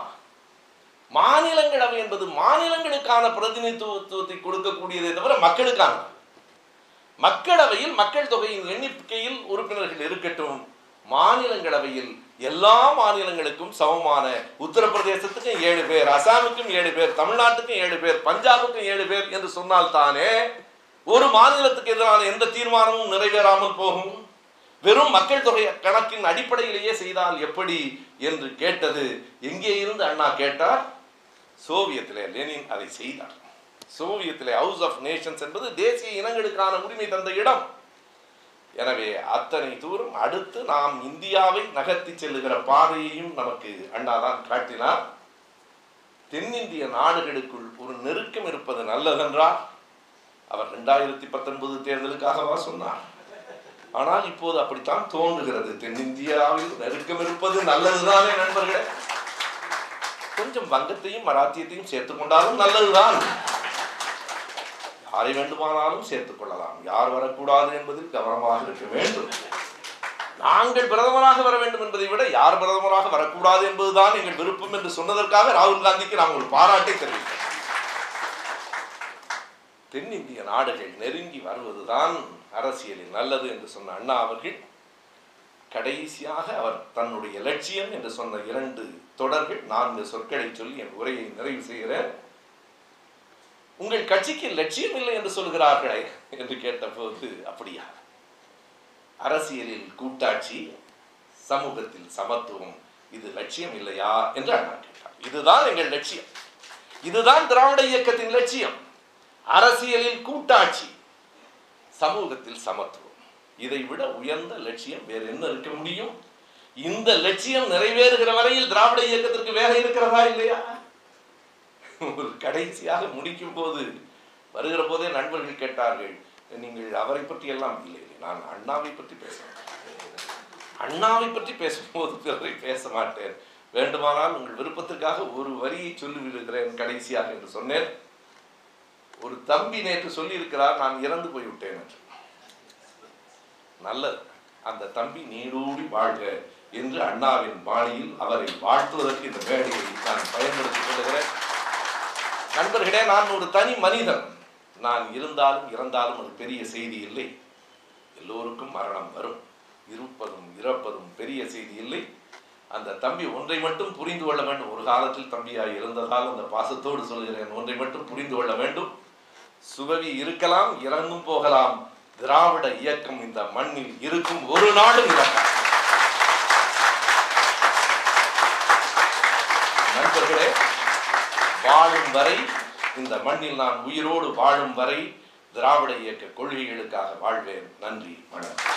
மாநிலங்களவை என்பது மாநிலங்களுக்கான பிரதிநிதித்துவத்தை கொடுக்கக்கூடியதை தவிர மக்களுக்கான. மக்களவையில் மக்கள் தொகையின் எண்ணிக்கையில் உறுப்பினர்கள் இருக்கட்டும். மாநிலங்களவையில் எல்லா மாநிலங்களுக்கும் சமமான உத்தரப்பிரதேசத்துக்கும் ஏழு பேர் அசாமுக்கும் ஏழு பேர் தமிழ்நாட்டுக்கும் ஏழு பேர் பஞ்சாபுக்கும் ஏழு பேர் என்று சொன்னால் தானே ஒரு மாநிலத்துக்கு எதிரான எந்த தீர்மானமும் நிறைவேறாமல் போகும். வெறும் மக்கள் தொகை கணக்கின் அடிப்படையிலேயே செய்தால் எப்படி என்று கேட்டது? எங்கே இருந்து அண்ணா கேட்டார்? சோவியத்திலே. லெனின் அதை செய்தார். சோவியத்திலே ஹவுஸ் ஆஃப் நேஷன்ஸ் என்பது தேசிய இனங்களுக்கான உரிமை தந்த இடம். எனவே அத்தனை தூரம் அடுத்து நாம் இந்தியாவை நகர்த்தி செல்லுகிற பாதையையும் நமக்கு அண்ணாதான் காட்டினார். தென்னிந்திய நாடுகளுக்குள் ஒரு நெருக்கம் இருப்பது நல்லதென்றால் அவர் ரெண்டாயிரத்தி பத்தொன்பது தேர்தலுக்காகவா சொன்னார். ஆனால் இப்போது அப்படித்தான் தோன்றுகிறது. தென்னிந்தியாவில் நெருக்கம் இருப்பது நல்லதுதானே நண்பர்களே? கொஞ்சம் வங்கத்தையும் மராத்தியத்தையும் சேர்த்துக் கொண்டாலும் நல்லதுதான். யாரை வேண்டுமானாலும் சேர்த்துக் கொள்ளலாம். யார் வரக்கூடாது என்பதில் கவனமாக இருக்க வேண்டும். நாங்கள் பிரதமராக வர வேண்டும் என்பதை விட யார் பிரதமராக வரக்கூடாது என்பதுதான் எங்கள் விருப்பம் என்று சொன்னதற்காக ராகுல் காந்திக்கு நாங்கள் ஒரு பாராட்டை தெரிவிக்கிறோம் தென்னிந்திய நாடுகள் நெருங்கி வருவதுதான் அரசியலில் நல்லது என்று சொன்ன அண்ணா அவர்கள் கடைசியாக அவர் தன்னுடைய லட்சியம் என்று சொன்ன இரண்டு தொடர்கள் நான்கு சொற்களை சொல்லி என் உரையை நிறைவு செய்கிறேன். உங்கள் கட்சிக்கு லட்சியம் இல்லை என்று சொல்கிறார்களே என்று கேட்டபோது அப்படியா? அரசியலில் கூட்டாட்சி சமூகத்தில் சமத்துவம் இது லட்சியம் இல்லையா என்று அண்ணா கேட்டார். இதுதான் எங்கள் லட்சியம். இதுதான் திராவிட இயக்கத்தின் லட்சியம். அரசியலில் கூட்டாட்சி சமூகத்தில் சமத்துவம். இதை விட உயர்ந்த லட்சியம் வேறு என்ன இருக்க முடியும்? இந்த லட்சியம் நிறைவேறுகிற வரையில் திராவிட இயக்கத்திற்கு வேலை இருக்கிறதா இல்லையா? ஒரு கடைசியாக முடிக்கும் போது வருகிற போதே நண்பர்கள் கேட்டார்கள் நீங்கள் அவரை பற்றி எல்லாம் இல்லை. நான் அண்ணாவை பற்றி பேசுகிறேன் அண்ணாவை பற்றி பேசும்போது பிறரை பேச மாட்டேன். வேண்டுமானால் உங்கள் விருப்பத்திற்காக ஒரு வரியை சொல்லிவிடுகிறேன் கடைசியாக என்று சொன்னேன். ஒரு தம்பி நேற்று சொல்லியிருக்கிறார் நான் இறந்து போய்விட்டேன் என்று. நல்லது. அந்த தம்பி நீடூடி வாழ்க என்று அண்ணாவின் பாணியில் அவரை வாழ்த்துவதற்கு இந்த மேடையை நான் பயன்படுத்திக் கொள்கிறேன். நண்பர்களே நான் ஒரு தனி மனிதன். நான் இருந்தாலும் இறந்தாலும் அது பெரிய செய்தி இல்லை. எல்லோருக்கும் மரணம் வரும். இருப்பதும் இறப்பதும் பெரிய செய்தி இல்லை. அந்த தம்பி ஒன்றை மட்டும் புரிந்து கொள்ள வேண்டும். ஒரு காலத்தில் தம்பியாய் இருந்ததால் அந்த பாசத்தோடு சொல்கிறேன். ஒன்றை மட்டும் புரிந்து கொள்ள வேண்டும். சுபவி இருக்கலாம் இறங்கும் போகலாம். திராவிட இயக்கம் இந்த மண்ணில் இருக்கும் ஒரு நாடும் இறக்காது நண்பர்களே வாழும் வரை இந்த மண்ணில் நான் உயிரோடு வாழும் வரை திராவிட இயக்க கொள்கைகளுக்காக வாழ்வேன். நன்றி வணக்கம்.